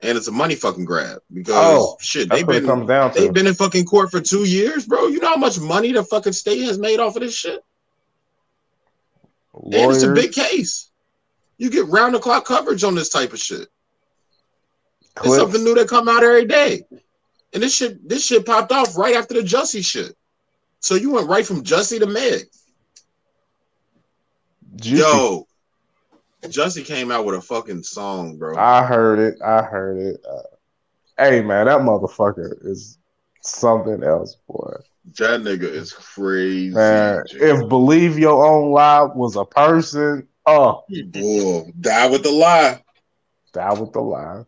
And it's a money fucking grab because Oh, shit, they've been down they've been in fucking court for two years, bro. You know how much money the fucking state has made off of this shit? And it's a big case. You get round the clock coverage on this type of shit. It's something new that come out every day. And this shit, this shit popped off right after the Jussie shit. So you went right from Jussie to Meg. Juicy. Yo, Jussie came out with a fucking song, bro. I heard it. I heard it. Uh, hey man, that motherfucker is something else, boy. that nigga is crazy. Man, if believe your own lie was a person, oh, Bull, die with the lie. Die with the lie.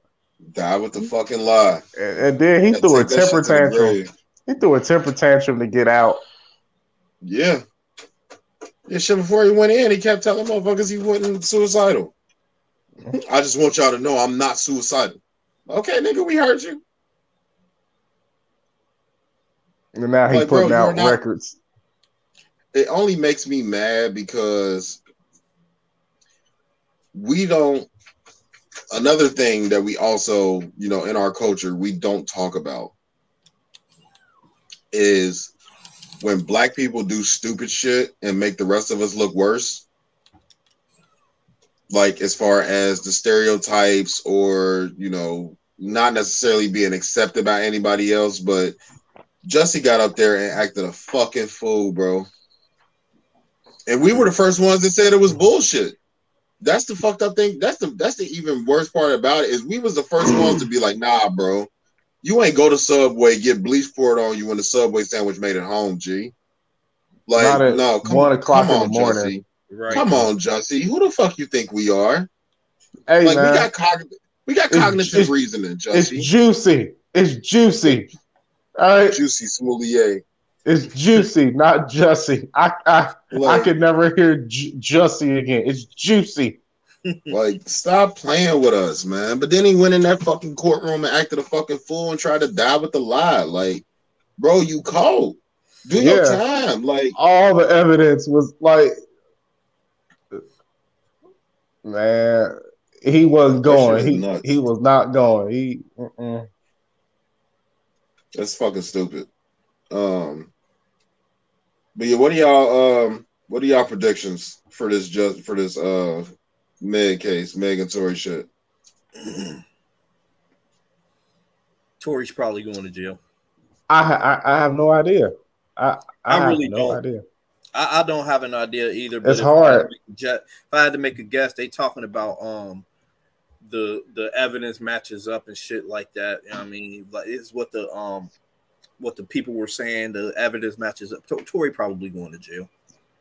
Die with the fucking lie. And, and then he threw a take that shit temper tantrum. He threw a temper tantrum to get out. Yeah. Yeah, shit, before he went in, he kept telling motherfuckers he wasn't suicidal. I just want y'all to know I'm not suicidal. Okay, nigga, we heard you. And now he's Like, putting you're out not- records. It only makes me mad because we don't. Another thing that we also, you know, in our culture, we don't talk about is when black people do stupid shit and make the rest of us look worse. Like as far as the stereotypes or, you know, not necessarily being accepted by anybody else, but Jussie got up there and acted a fucking fool, bro. And we were the first ones that said it was bullshit. That's the fucked up thing. That's the that's the even worst part about it is we was the first ones to be like, nah, bro. You ain't go to Subway, get bleach poured on you when the Subway sandwich made at home, G. Like, Not at no, come, one o'clock come in on, the morning. Jussie. Right. Come on, Jussie. Who the fuck you think we are? Hey like, man, we got cognitive, we got It's- cognitive it's- reasoning, Jussie. it's juicy. It's juicy. All right, Juicy Smollett. It's juicy, not Jussie. I I, I could never hear J- Jussie again. It's juicy. like, stop playing with us, man. But then he went in that fucking courtroom and acted a fucking fool and tried to die with the lie. Like, bro, you cold. Do your time. Like, All the evidence was like, man, he wasn't going. He nuts. he was not going. He mm-mm. that's fucking stupid. Um, but yeah, what are y'all um what are y'all predictions for this just for this uh Meg case, Meg and Tory shit? Tory's probably going to jail. I, I I have no idea. I I, I have really no don't. idea. I, I don't have an idea either. But It's if I had to hard. make a ju- if I had to make a guess, they talking about um the the evidence matches up and shit like that. You know what I mean, like it's what the um what the people were saying. The evidence matches up. To- Tory probably going to jail.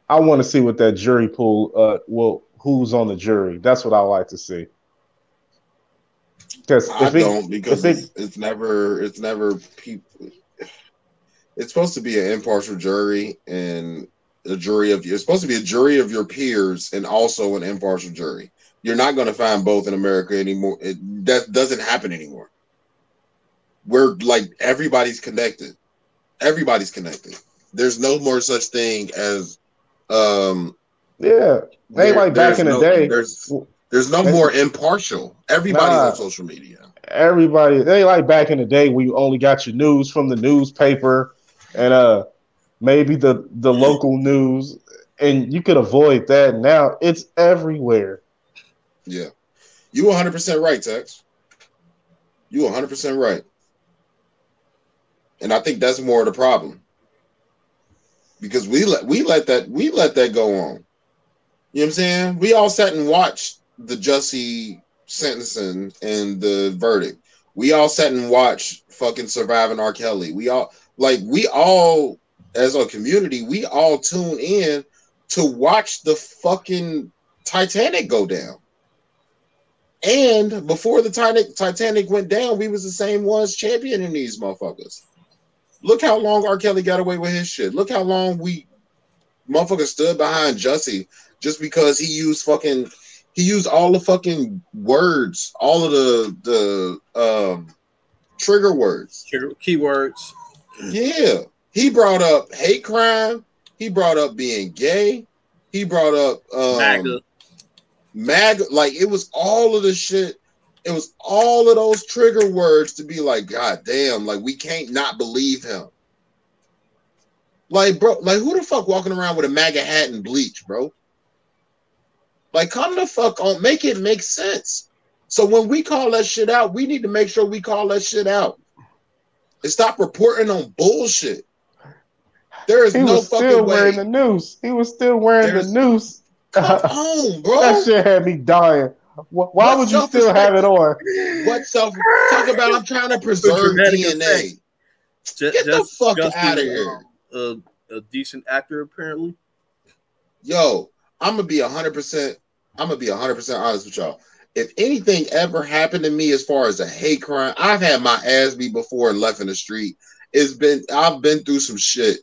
I want to see what that jury pool. Uh, well, who's on the jury? That's what I like to see. Because I it, don't because it- it's, it's never it's never people. It's supposed to be an impartial jury and a jury of it's supposed to be a jury of your peers and also an impartial jury. You're not going to find both in America anymore. It, that doesn't happen anymore. We're like everybody's connected. Everybody's connected. There's no more such thing as um yeah, They like back in the no- day. There's there's no more impartial. Everybody's Nah. on social media. everybody they like back in the day when you only got your news from the newspaper and uh maybe the the local news and you could avoid that now it's everywhere Yeah. You 100% right, Tex. You 100% right. And I think that's more of the problem. Because we let we let that we let that go on. You know what I'm saying? We all sat and watched the Jussie sentencing and the verdict. We all sat and watched fucking surviving R. Kelly. We all like we all as a community, we all tune in to watch the fucking Titanic go down. And before the Titanic Titanic went down, we was the same ones championing these motherfuckers. Look how long R. Kelly got away with his shit. Look how long we motherfuckers stood behind Jussie just because he used fucking He used all the fucking words, all of the the um trigger words. Keywords. Yeah. He brought up hate crime. He brought up being gay. He brought up um MAGA. like it was all of the shit. It was all of those trigger words to be like, God damn, like we can't not believe him. Like, bro, like who the fuck walking around with a MAGA hat and bleach, bro? Like, come the fuck on, make it make sense. So when we call that shit out, we need to make sure we call that shit out. And stop reporting on bullshit. There is He no was fucking still way. wearing the noose. He was still wearing There's- the noose. Come on, bro. That shit had me dying. Wh- Why would you still have it on? What self talk about? I'm trying to preserve DNA. effect. Ju- Get the fuck just outta a, here. A, a decent actor, apparently. Yo, I'm gonna be hundred percent. I'm gonna be hundred percent honest with y'all. If anything ever happened to me as far as a hate crime, I've had my ass beat before and left in the street. It's been I've been through some shit,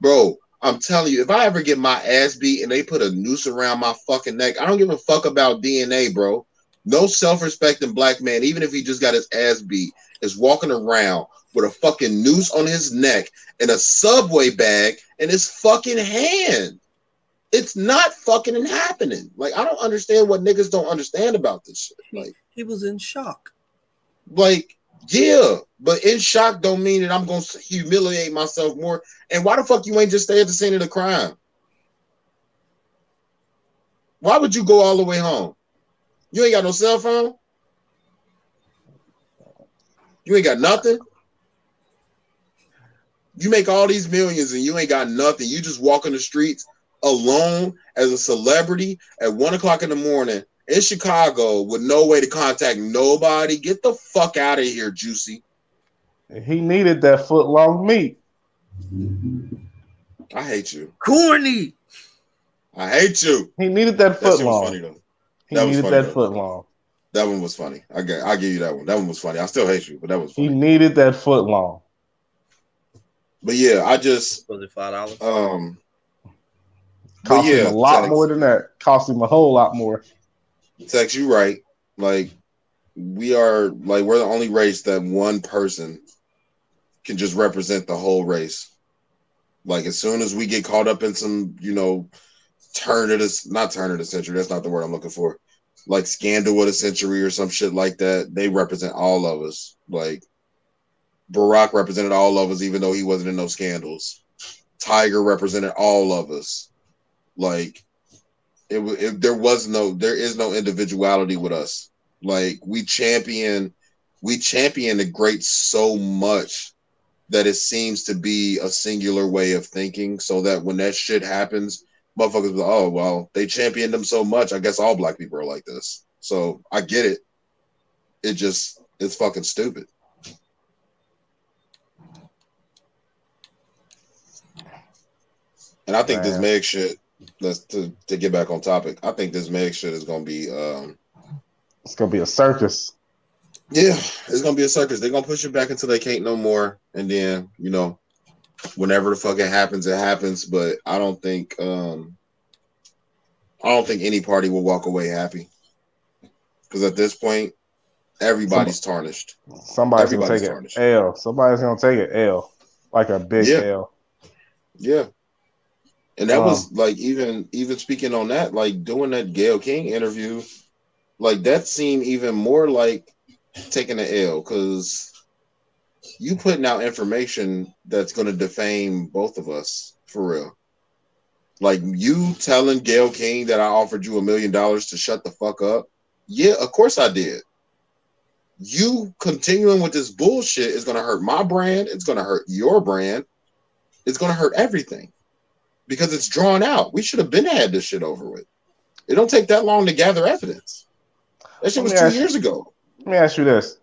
bro. I'm telling you, if I ever get my ass beat and they put a noose around my fucking neck, I don't give a fuck about DNA, bro. No self-respecting black man, even if he just got his ass beat, is walking around with a fucking noose on his neck and a subway bag in his fucking hand. It's not fucking happening. Like I don't understand what niggas don't understand about this shit. Like, He was in shock. like yeah, but in shock don't mean that I'm gonna humiliate myself more. And why the fuck you ain't just stay at the scene of the crime? Why would you go all the way home? You ain't got no cell phone. You ain't got nothing. You make all these millions and you ain't got nothing. You just walk in the streets alone as a celebrity at one o'clock in the morning in Chicago with no way to contact nobody. Get the fuck out of here, Juicy. He needed that foot long meat. I hate you. Corny. I hate you. He needed that That foot shit was long. funny though. He That was needed funny, that though. foot long. That one was funny. I get, I'll give you that one. That one was funny. I still hate you, but that was He funny. needed that foot long. But yeah, I just Was it five dollars? um Cost yeah, him a lot more than that. Cost him a whole lot more. Tex, you right. Like we are like we're the only race that one person can just represent the whole race. Like as soon as we get caught up in some, you know, turn of not turn of the century, that's not the word I'm looking for. Like scandal of the century or some shit like that, they represent all of us. Like Barack represented all of us, even though he wasn't in no scandals. Tiger represented all of us. Like it, it there was no there is no individuality with us. Like we champion we champion the great so much that it seems to be a singular way of thinking. So that when that shit happens, motherfuckers be like, oh well, they championed them so much. I guess all black people are like this. So I get it. It just it's fucking stupid. And I think this Meg shit. Let's to, to get back on topic. I think this Meg shit is gonna be um It's gonna be a circus. yeah, it's gonna be a circus. They're gonna push it back until they can't no more, and then you know, whenever the fuck it happens, it happens. But I don't think um I don't think any party will walk away happy because at this point, everybody's tarnished. Somebody's Everybody's gonna tarnished. take an L. Somebody's gonna take an L, like a big Yeah. L. Yeah. And that Wow. was like even even speaking on that, like doing that Gayle King interview, like that seemed even more like taking an L because you putting out information that's gonna defame both of us for real. Like you telling Gayle King that I offered you a million dollars to shut the fuck up. Yeah, of course I did. You continuing with this bullshit is gonna hurt my brand, it's gonna hurt your brand, it's gonna hurt everything because it's drawn out. We should have been had this shit over with. It don't take that long to gather evidence. That shit was two ask you- years ago. Let me ask you this: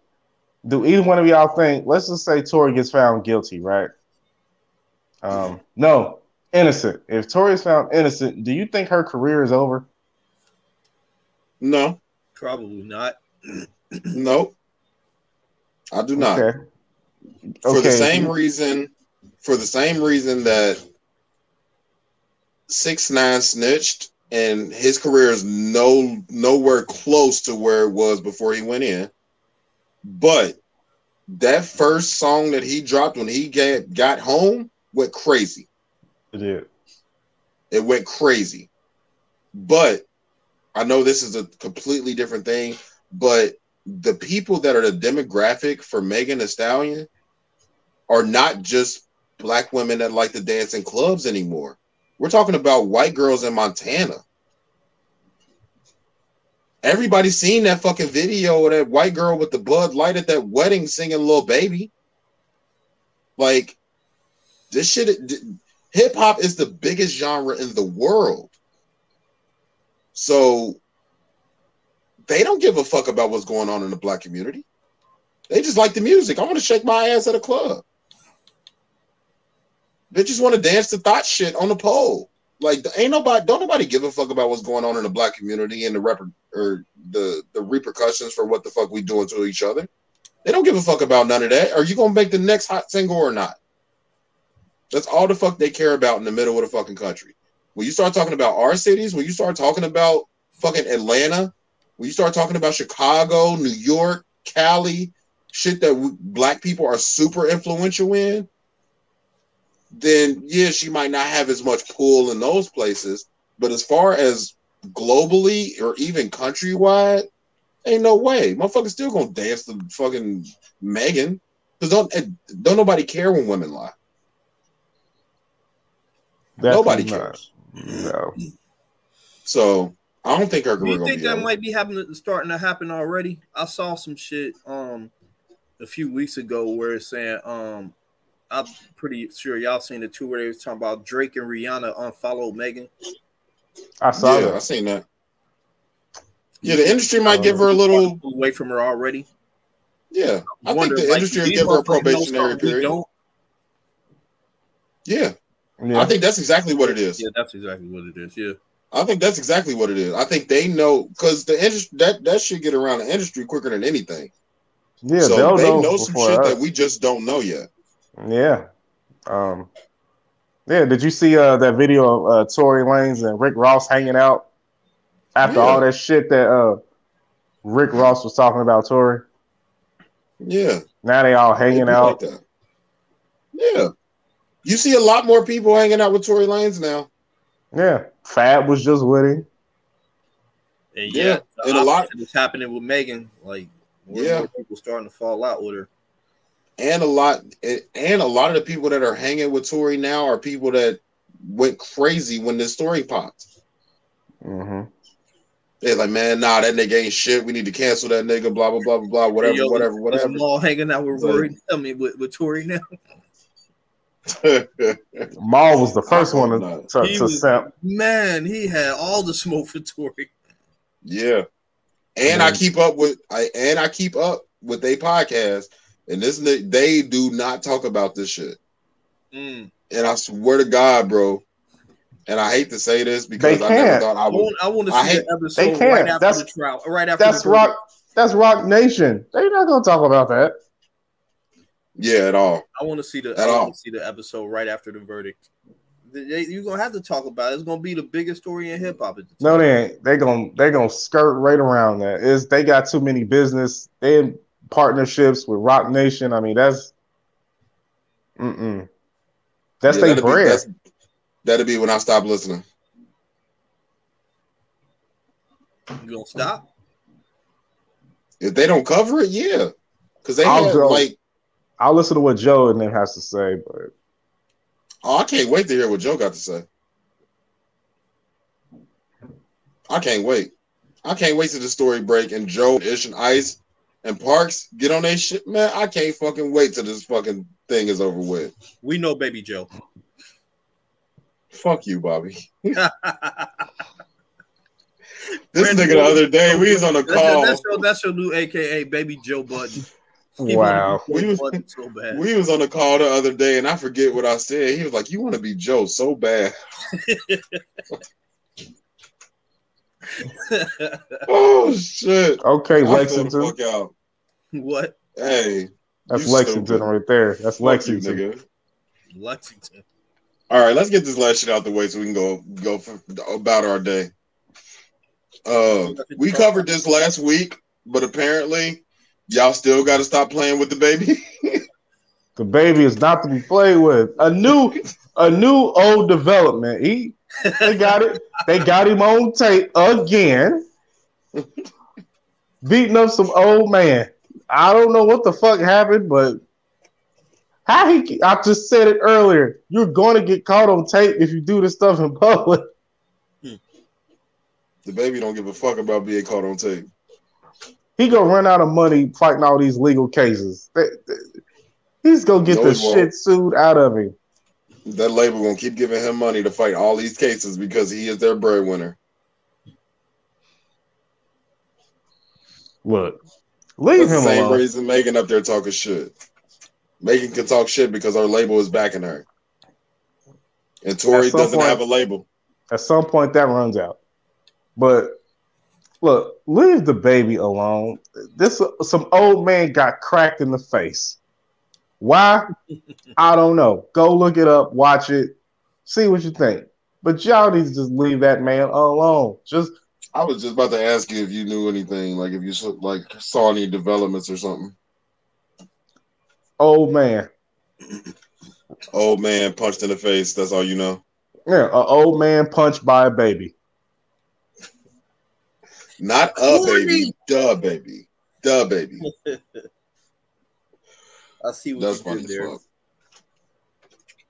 Do either one of y'all think? Let's just say Tory gets found guilty, right? Um, no, innocent. If Tory is found innocent, do you think her career is over? No, Probably not. no, I do not. Okay. For the same reason, for the same reason that six nine snitched and his career is no nowhere close to where it was before he went in. But that first song that he dropped when he get, got home went crazy. It did. It went crazy. But I know this is a completely different thing, but the people that are the demographic for Megan Thee Stallion are not just black women that like to dance in clubs anymore. We're talking about white girls in Montana. Everybody's seen that fucking video of that white girl with the Bud Light at that wedding singing "Little Baby." Like, this shit, hip hop is the biggest genre in the world. So they don't give a fuck about what's going on in the black community. They just like the music. I want to shake my ass at a club. Bitches want to dance to thought shit on the pole. Like ain't nobody don't nobody give a fuck about what's going on in the black community and the rep or the the repercussions for what the fuck we doing to each other. They don't give a fuck about none of that. Are you gonna make the next hot single or not? That's all the fuck they care about in the middle of the fucking country. When you start talking about our cities, when you start talking about fucking Atlanta, when you start talking about Chicago, New York, Cali, shit that we, black people are super influential in, then yeah, she might not have as much pull in those places. But as far as globally or even countrywide, ain't no way. Motherfuckers still gonna dance to fucking Megan. Cause don't eh, don't nobody care when women lie. Nobody cares. No. So I don't think her Do career you think be that over. might be happening, starting to happen already? I saw some shit um a few weeks ago where it's saying um I'm pretty sure y'all seen the two where they was talking about Drake and Rihanna unfollowed Megan. I saw yeah, I seen that. Yeah, the industry might give her a um, little. away from her already. Yeah, I think Wonder, the like, industry will give her a probationary period. don't. Yeah, Yeah. I think that's exactly what it is. Yeah, that's exactly what it is. Yeah. I think that's exactly what it is. I think they know because the industry that that should get around the industry quicker than anything. yeah, so they'll know, know, some shit us. that we just don't know yet. Yeah. Um. Yeah. Did you see uh that video of uh, Tory Lanez and Rick Ross hanging out after Yeah. all that shit that uh Rick Ross was talking about Tory? Yeah, Now they all hanging out. like that. Yeah, you see a lot more people hanging out with Tory Lanez now. Yeah. Fab was just with him. And Yeah, yeah, and a lot- is happening with Megan. Like, more Yeah. and more people starting to fall out with her. And a lot and a lot of the people that are hanging with Tory now are people that went crazy when this story popped. hmm They're like, man, nah, that nigga ain't shit. We need to cancel that nigga. Blah blah blah blah blah. Whatever, Yo, whatever, Is whatever. Mal hanging out with Like- Rory? I mean, with, with Tory now. Mal was the first one to, not. to, to was- simp. Man, he had all the smoke for Tory. yeah, and Mhm. I keep up with I and I keep up with they podcast, and this they do not talk about this shit. Mm. And I swear to God, bro. And I hate to say this because They I never can't. thought I I would. want, I want to I see hate- the episode can't. right after That's- the trial, right after That's the verdict. Rock. That's Roc Nation. They're not gonna talk about that. Yeah, at all. I want to see the. At I all. want to see the episode right after the verdict. They- You're gonna have to talk about it. It's gonna be the biggest story in hip hop. at the No, they ain't. They gonna they gonna skirt right around that. Is they got too many business. They in partnerships with Roc Nation. I mean, that's mm That's Yeah, they that'll be- bread. that's- That'll be when I stop listening. You gonna stop? If they don't cover it, yeah, because they I'll had go. like, I'll listen to what Joe and them has to say, but oh, I can't wait to hear what Joe got to say. I can't wait. I can't wait to the story break and Joe, Ish, and Ice and Parks get on their shit, man. I can't fucking wait till this fucking thing is over with. We know, Baby Joe. Fuck you, Bobby. This Brandon nigga the other day, we was on a call. that's, your, that's your new AKA Baby Joe Budden. He wow. wanna be Joe We was- so bad. We was on a call the other day, and I forget what I said. He was like, "You want to be Joe so bad." Oh shit! Okay, I Lexington. fuck out. what? Hey, That's Lexington stupid. right there. That's Fuck you, Lexington. nigga. Lexington. All right, let's get this last shit out the way so we can go go for, about our day. Uh, we covered this last week, but apparently y'all still got to stop playing with the baby. The baby is not to be played with. A new, a new old development. He, they got it. They got him on tape again, beating up some old man. I don't know what the fuck happened, but how he? I just said it earlier. You're going to get caught on tape if you do this stuff in public. the baby don't give a fuck about being caught on tape. He gonna run out of money fighting all these legal cases. He's gonna get No, the shit sued out of him. That label gonna keep giving him money to fight all these cases because he is their breadwinner. Look, leave That's the him same alone. reason Megan up there talking shit. Megan can talk shit because her label is backing her. And Tory doesn't point- have a label. At some point, that runs out. But look, leave the baby alone. This some old man got cracked in the face. Why? I don't know. Go look it up, watch it, see what you think. But y'all need to just leave that man alone. Just I was just about to ask you if you knew anything, like if you saw- like saw any developments or something. old man. Old man punched in the face. That's all you know. Yeah, an old man punched by a baby. Not a baby, duh baby, duh baby. I see what That's you funny did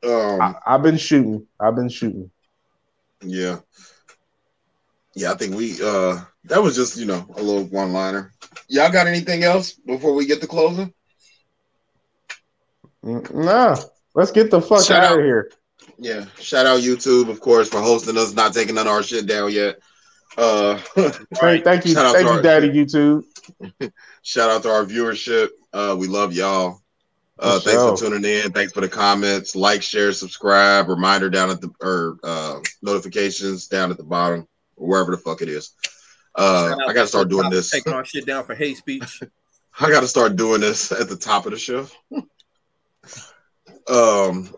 there. Um, I, I've been shooting. I've been shooting. yeah, yeah. I think we uh that was just you know a little one liner. Y'all got anything else before we get to closing? Mm, Nah, let's get the fuck Shout out out. of here. Yeah, shout out YouTube, of course, for hosting us, not taking none of our shit down yet. Uh, Thank, thank you, Shout thank you, our- Daddy YouTube. shout out to our viewership. Uh, we love y'all. Uh, For thanks for tuning in. Thanks for the comments. Like, share, subscribe. Reminder down at the or uh, notifications down at the bottom or wherever the fuck it is. Uh, I gotta start doing this. Taking our shit down for hate speech. I gotta start doing this at the top of the show. um,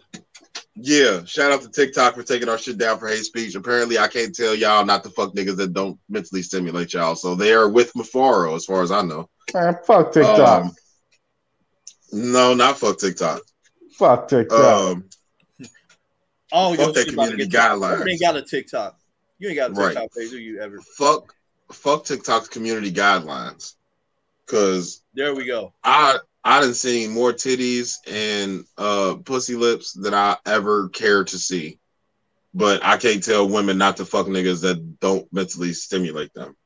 yeah. Shout out to TikTok for taking our shit down for hate speech. Apparently, I can't tell y'all not to fuck niggas that don't mentally stimulate y'all. So they are with Mafaro, as far as I know. Man, fuck TikTok. Um, no, not fuck TikTok. fuck TikTok. Um, Oh, Fuck that community guidelines. You ain't got a TikTok. You ain't got a Right. TikTok page, do you ever? fuck, fuck TikTok's community guidelines, because There we go. I I done seen more titties and uh pussy lips than I ever care to see. But I can't tell women not to fuck niggas that don't mentally stimulate them.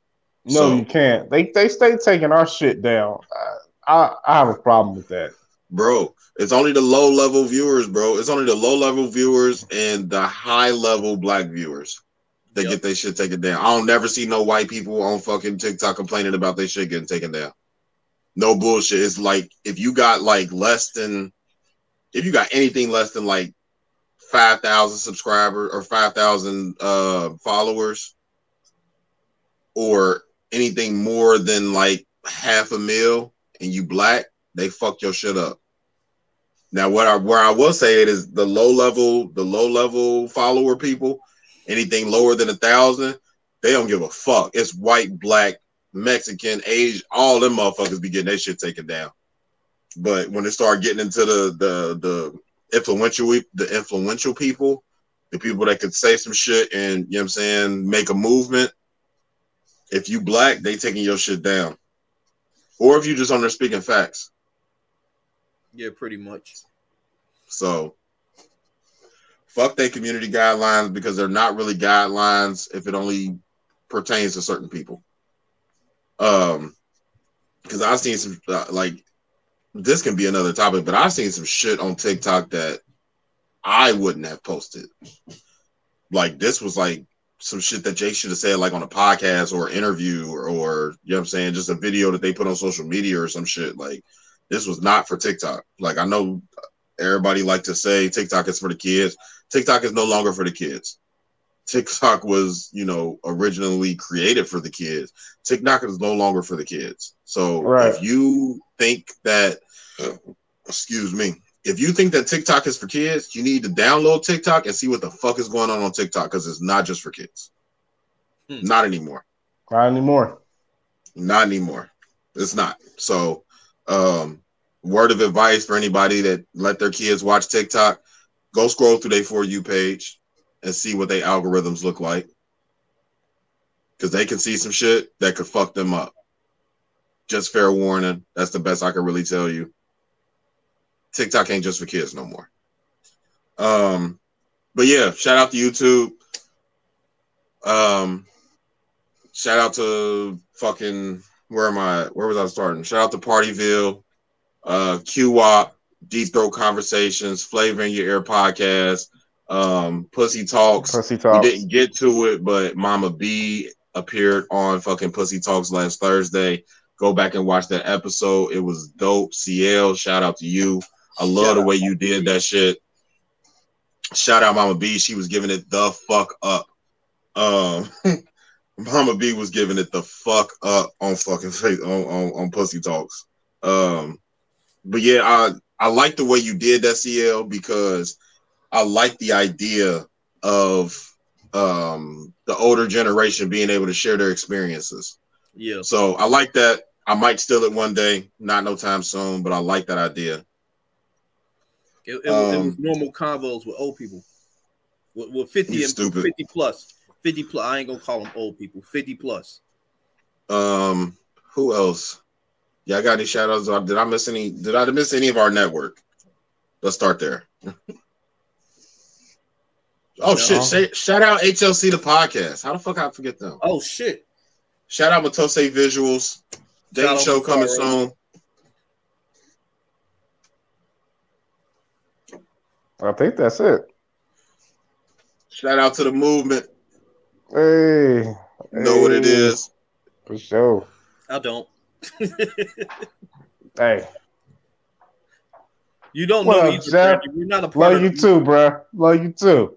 no, so- you can't. They they stay taking our shit down. I, I I have a problem with that. Bro, it's only the low level viewers, bro. It's only the low level viewers and the high level black viewers that Yep. get their shit taken down. I don't never see no white people on fucking TikTok complaining about their shit getting taken down. No bullshit. It's like if you got like less than if you got anything less than like five thousand subscribers or five thousand uh followers or anything more than like half a mil and you black, they fuck your shit up. Now, what I where I will say it is the low level, the low level follower people, anything lower than a thousand, they don't give a fuck. It's white, black, Mexican, Asian, all them motherfuckers be getting their shit taken down. But when they start getting into the the the influential the influential people, the people that could say some shit and you know what I'm saying, make a movement. If you black, they taking your shit down. Or if you just on there speaking facts. Yeah, pretty much. So fuck their community guidelines because they're not really guidelines if it only pertains to certain people. Um, because I've seen some uh, like this can be another topic, but I've seen some shit on TikTok that I wouldn't have posted. Like this was like some shit that Jay should have said like on a podcast or interview or, or you know what I'm saying, just a video that they put on social media or some shit. Like this was not for TikTok. Like I know everybody like to say TikTok is for the kids. TikTok is no longer for the kids. TikTok was, you know, originally created for the kids. TikTok is no longer for the kids. So Right. if you think that, excuse me, if you think that TikTok is for kids, you need to download TikTok and see what the fuck is going on on TikTok because it's not just for kids. Hmm. Not anymore. Not anymore. Not anymore. It's not. So, um, word of advice for anybody that let their kids watch TikTok: go scroll through their for you page and see what their algorithms look like, because they can see some shit that could fuck them up. Just fair warning. That's the best I can really tell you. TikTok ain't just for kids no more. Um, but yeah, shout out to YouTube. Um, shout out to fucking where am I? Where was I starting? Shout out to Partyville, uh, QWOP, Deep Throat Conversations, Flavor in Your Ear podcast, um, Pussy Talks. Pussy talk. We didn't get to it, but Mama B appeared on fucking Pussy Talks last Thursday. Go back and watch that episode. It was dope. CL, shout out to you. I love Shout the way you did that shit. Shout out Mama B. She was giving it the fuck up. Um, Mama B was giving it the fuck up on fucking face on, on, on Pussy Talks. Um, but yeah, I I like the way you did that CL because I like the idea of um the older generation being able to share their experiences. Yeah. So I like that. I might steal it one day, not no time soon, but I like that idea. It, it, was, it Um, was normal convos with old people. With, with 50 and stupid. 50 plus. 50 plus. I ain't gonna call them old people. 50 plus. Um, who else? Yeah, I got any shout outs. Did I miss any? Did I miss any of our network? Let's start there. oh No. shit! Sh- shout out HLC the podcast. How the fuck I forget them? Oh shit. Shout out Matose Visuals. Date show coming soon. I think that's it. Shout out to the movement. Hey, You know what it is for sure. I don't. Hey, You don't What know up. Jeff? You're not a part love of you too, bro. Love you too.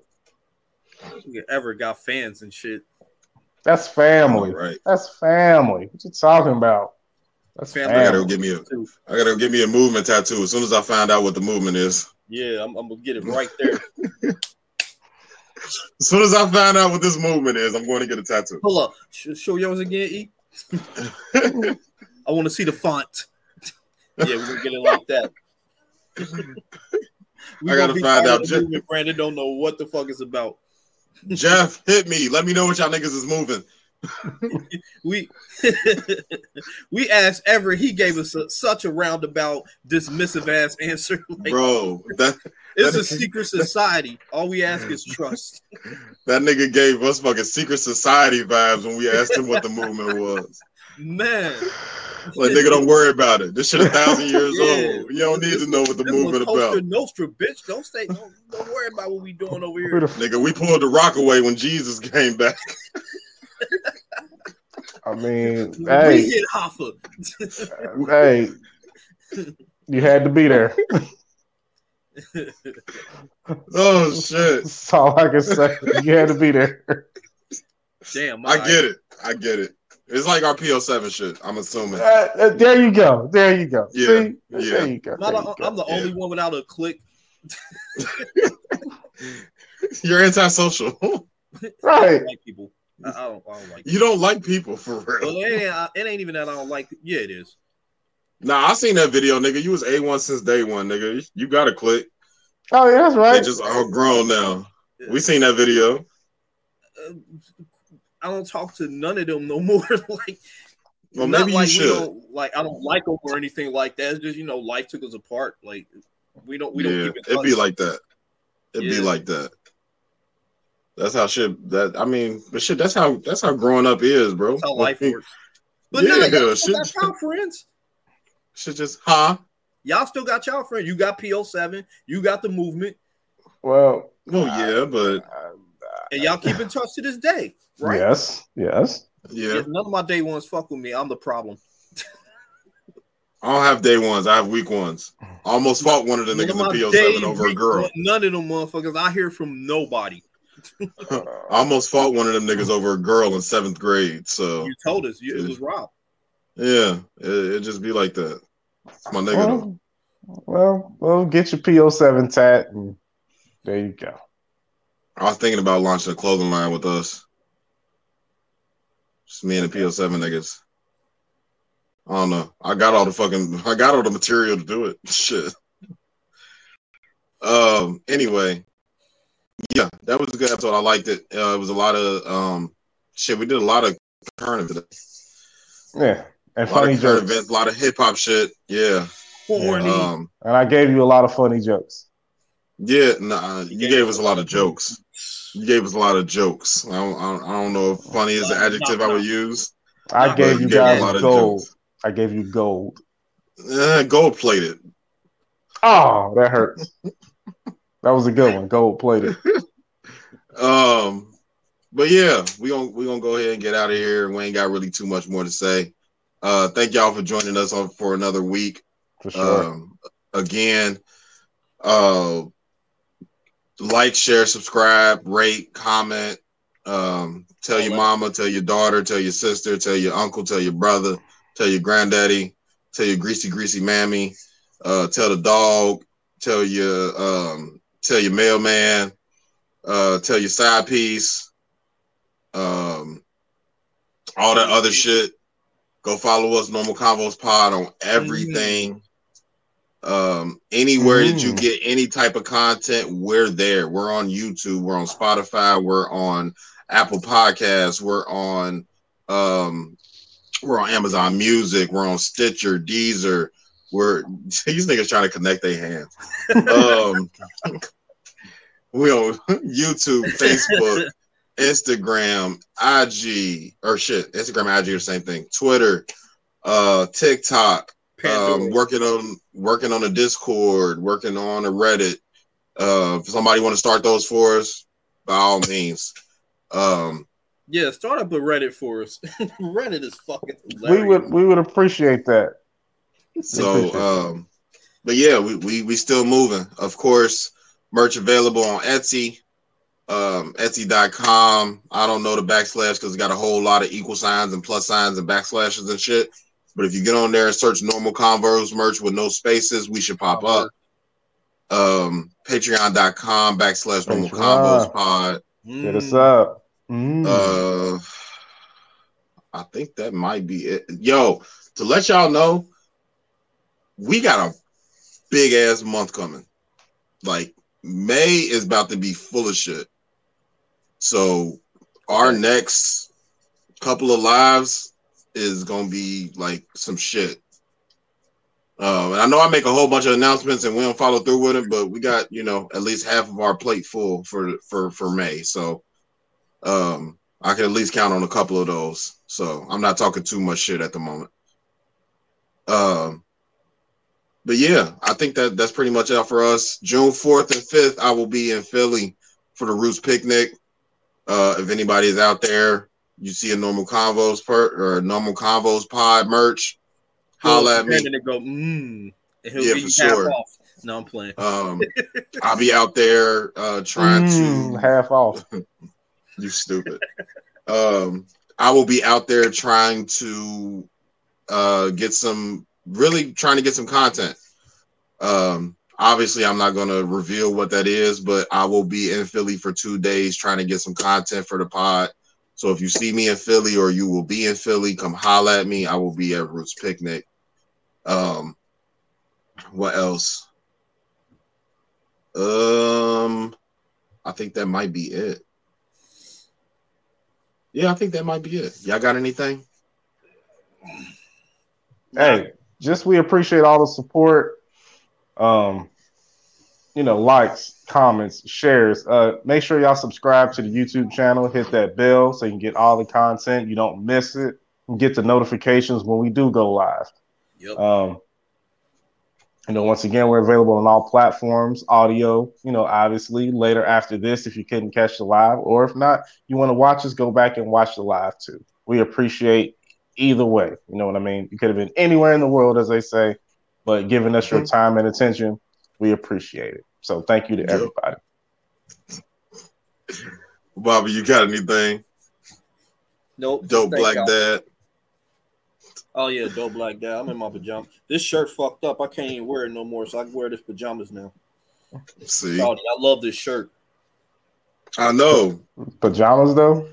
you ever got fans and shit. That's family. Right. That's family. What you talking about? That's Family. I gotta go get me a. I gotta go get me a movement tattoo as soon as I find out what the movement is. Yeah, I'm, I'm gonna get it right there. As soon as I find out what this movement is, I'm going to get a tattoo. Hold up. Sh- show yours again, E. I want to see the font. yeah, we're gonna get it like that. I gotta find out Jeff- Brandon don't know what the fuck it's about. Jeff, hit me. Let me know what y'all niggas is moving. We we asked Everett. He gave us a, such a roundabout, dismissive ass answer. Like, Bro, that it's that a is- secret society. All we ask is trust. that nigga gave us fucking secret society vibes when we asked him what the movement was. Man, Like nigga, don't worry about it. This shit a thousand years Yeah. old. You don't need to know what the movement was about. Nostra, bitch. Don't stay. Don't, don't worry about what we doing over here. Nigga, we pulled the rock away when Jesus came back. I mean, We hey, hit Hoffa. hey, you had to be there. Oh shit. That's all I can say. You had to be there. Damn, I get it. I get it. It's like our PO7 shit, I'm assuming. Uh, uh, there you go. There you go. Yeah, See? yeah. There you go. I'm, There a- you go. I'm the Yeah. only one without a click. You're antisocial. Right. like people. I, I don't. I don't like. you don't like people for Well, real. it ain't, it ain't even that I don't like. Yeah, it is. Nah, I seen that video, nigga. You was A1 since day one, nigga. You got to click. Oh, yeah, that's right. They just all grown now. We seen that video. Uh, I don't talk to none of them no more. like, Well, not maybe like you we should. don't like. I don't like them or anything like that. It's just you know, life took us apart. Like, we don't. We yeah, don't keep in it'd be like that. It'd be like that. That's how shit. That I mean, but shit. That's how. That's how growing up is, bro. That's how life works. But Yeah, none of y'all shit. still got y'all friends. Shit just, huh? Y'all still got y'all friends. You got PO7. You got the movement, Well, Well, yeah, but and y'all keep in touch to this day, right? yes, yes. yeah, Yeah, none of my day ones fuck with me. I'm the problem. I don't have day ones. I have week ones. I almost fought one of the None niggas my in PO7 over a girl. one- None of them motherfuckers. I hear from nobody. I almost fought one of them niggas over a girl in seventh grade. So You told us you, it was Rob. yeah, it, it just be like that. It's my nigga though. Well, well, well, get your PO7 tat, and there you go. I was thinking about launching a clothing line with us. Just me and the PO7 niggas. I don't know. I got all the fucking I got all the material to do it. Shit. Um anyway. Yeah, that was a good episode. I liked it. Uh, it was a lot of um shit. We did a lot of current events. Yeah, and A lot funny of current jokes. events, a lot of hip hop shit. Yeah. Horny. Um And I gave you a lot of funny jokes. yeah, nah, you gave us a lot of jokes. You gave us a lot of jokes. I don't, I don't, I don't know if funny is the adjective I would use. I gave but you gave a guys lot of gold. jokes. I gave you gold. Eh, gold plated. Oh, that hurts. that was a good one. Gold plated. Um, but yeah, we gonna we gonna go ahead and get out of here. We ain't got really too much more to say. Uh, thank y'all for joining us on for another week. For sure. Um, again, uh, like, share, subscribe, rate, comment. Um, tell your mama, tell your daughter, tell your sister, tell your uncle, tell your brother, tell your granddaddy, tell your greasy, greasy mammy. Uh, tell the dog, tell your um, tell your mailman, uh, tell your side piece, um, all that other shit. Go follow us, Normal Convos Pod, on everything. Um, anywhere that you Mm. get any type of content, we're there. We're on YouTube, we're on Spotify, we're on Apple Podcasts, we're on um, we're on Amazon Music, we're on Stitcher, Deezer. We're these niggas trying to connect their hands. um, we on YouTube, Facebook, Instagram, IG, or shit, Instagram, IG, are the same thing. Twitter, uh, TikTok, um, working on working on a Discord, working on a Reddit. Uh, if somebody want to start those for us, by all means. Um, yeah, start up a Reddit for us. Reddit is fucking we would we would appreciate that. So, um, but yeah, we, we we still moving. Of course, merch available on Etsy, um, Etsy.com. I don't know the backslash because it's got a whole lot of equal signs and plus signs and backslashes and shit. But if you get on there and search normal Convos merch with no spaces, we should pop up. Um, Patreon.com backslash normal Patreon. convos pod. Hit us up. Mm. Uh, I think that might be it. Yo, to let y'all know, we got a big ass month coming. Like May is about to be full of shit. So our next couple of lives is gonna be like some shit. Um, and I know I make a whole bunch of announcements and we don't follow through with it, but we got you know at least half of our plate full for for for May. So um, I can at least count on a couple of those. So I'm not talking too much shit at the moment. Um, but yeah, I think that that's pretty much it for us. June 4th and 5th, I will be in Philly for the Roots picnic. Uh, if anybody is out there, you see a normal convos per or normal convos pod merch, holla at me. And go, mm. And he'll Yeah, give for half sure. off. No, I'm playing. Um, I'll be out there uh, trying Mm, to half off. You stupid. um, I will be out there trying to uh, get some, really trying to get some content. Um, obviously, I'm not going to reveal what that is, but I will be in Philly for two days trying to get some content for the pod. So if you see me in Philly or you will be in Philly, come holla at me. I will be at Roots Picnic. Um, what else? Um, I think that might be it. Yeah, I think that might be it. Y'all got anything? Hey, just we appreciate all the support. Um, you know, likes, comments, shares. Uh, make sure y'all subscribe to the YouTube channel, hit that bell so you can get all the content. You don't miss it. And get the notifications when we do go live. Yep. Um, you know, once again, we're available on all platforms, audio, you know, obviously later after this, if you couldn't catch the live, or if not, you want to watch us, go back and watch the live too. We appreciate either way. You know what I mean? You could have been anywhere in the world, as they say, but giving us your mm-hmm. time and attention, we appreciate it. So thank you to everybody. Bobby, you got anything? Nope. Dope Thank Black y'all. Dad. Oh yeah, dope black dad. I'm in my pajamas. This shirt fucked up. I can't even wear it no more, so I can wear this pajamas now. See, Shawty, I love this shirt. I know. Pajamas though?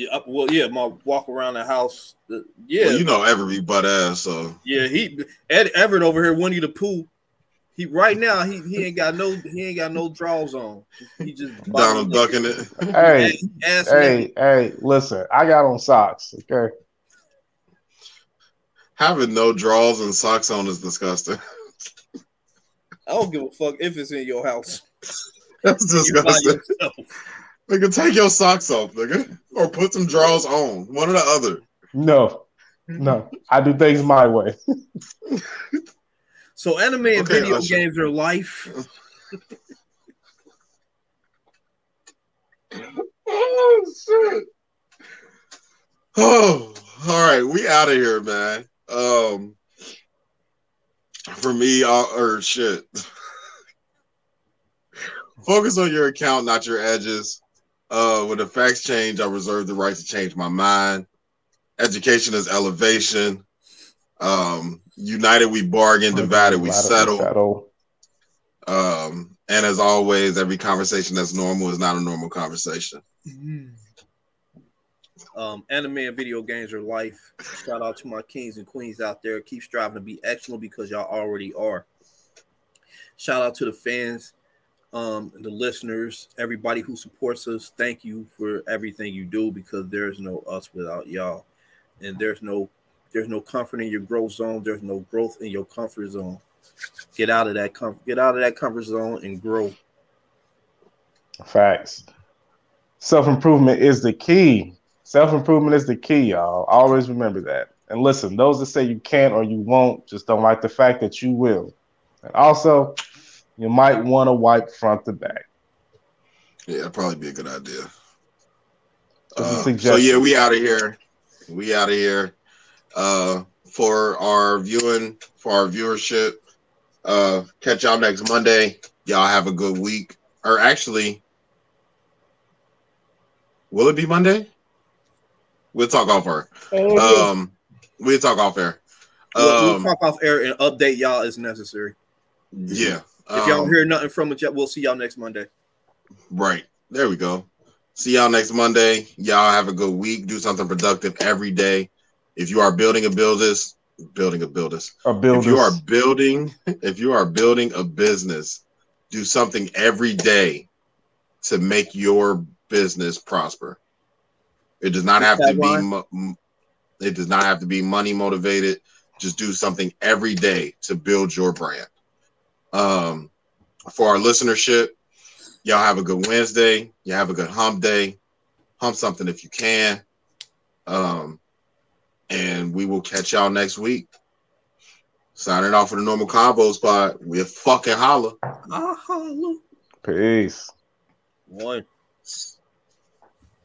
Yeah, up- well, yeah, my walk around the house. uh, yeah, Well, you know every butt ass, so yeah. He Ed Everett over here, Winnie the Pooh. He right now he, he ain't got no he ain't got no draws on. He just Donald ducking it. Hey, Ass hey, hey, listen, I got on socks. Okay. Having no draws and socks on is disgusting. I don't give a fuck if it's in your house. That's disgusting. Yourself. Nigga, take your socks off, nigga, or put some drawers on. One or the other. No, no, I do things my way. So anime and Okay, video Usher. games are life. Oh shit. Oh, all right, we out of here, man. Um, for me, uh, or shit. Focus on your account, not your edges. Uh, when the facts change, I reserve the right to change my mind. Education is elevation. Um, united we bargain, divided we settle. Settle. Um, and as always, every conversation that's normal is not a normal conversation. Um, anime and video games are life. Shout out to my kings and queens out there. Keep striving to be excellent because y'all already are. Shout out to the fans, um, the listeners, everybody who supports us. Thank you for everything you do because there's no us without y'all, and there's no there's no comfort in your growth zone. There's no growth in your comfort zone. Get out of that comfort. Get out of that comfort zone and grow. Facts. Self improvement is the key. Self improvement is the key, y'all. Always remember that. And listen, those that say you can't or you won't just don't like the fact that you will. And also, you might want to wipe front to back. Yeah, that'd probably be a good idea. Uh, so yeah, we out of here. We out of here. Uh, for our viewing, for our viewership. Uh, catch y'all next Monday. Y'all have a good week. Or actually, will it be Monday? We'll talk off air. Um, we'll talk off air. We'll, we'll Um, talk off air and update y'all as necessary. yeah. If y'all Um, hear nothing from it, yet, we'll see y'all next Monday. Right. There we go. See y'all next Monday. Y'all have a good week. Do something productive every day. If you are building a business, building a business. Or If you are building, if you are building a business, do something every day to make your business prosper. It does not have to be Tagline? mo- m- it does not have to be money motivated. Just do something every day to build your brand. Um, for our listenership, y'all have a good Wednesday. You have a good hump day. Hump something if you can. Um, and we will catch y'all next week. Signing off for the normal combo spot. We're fucking holla. Ah, look. Peace. One.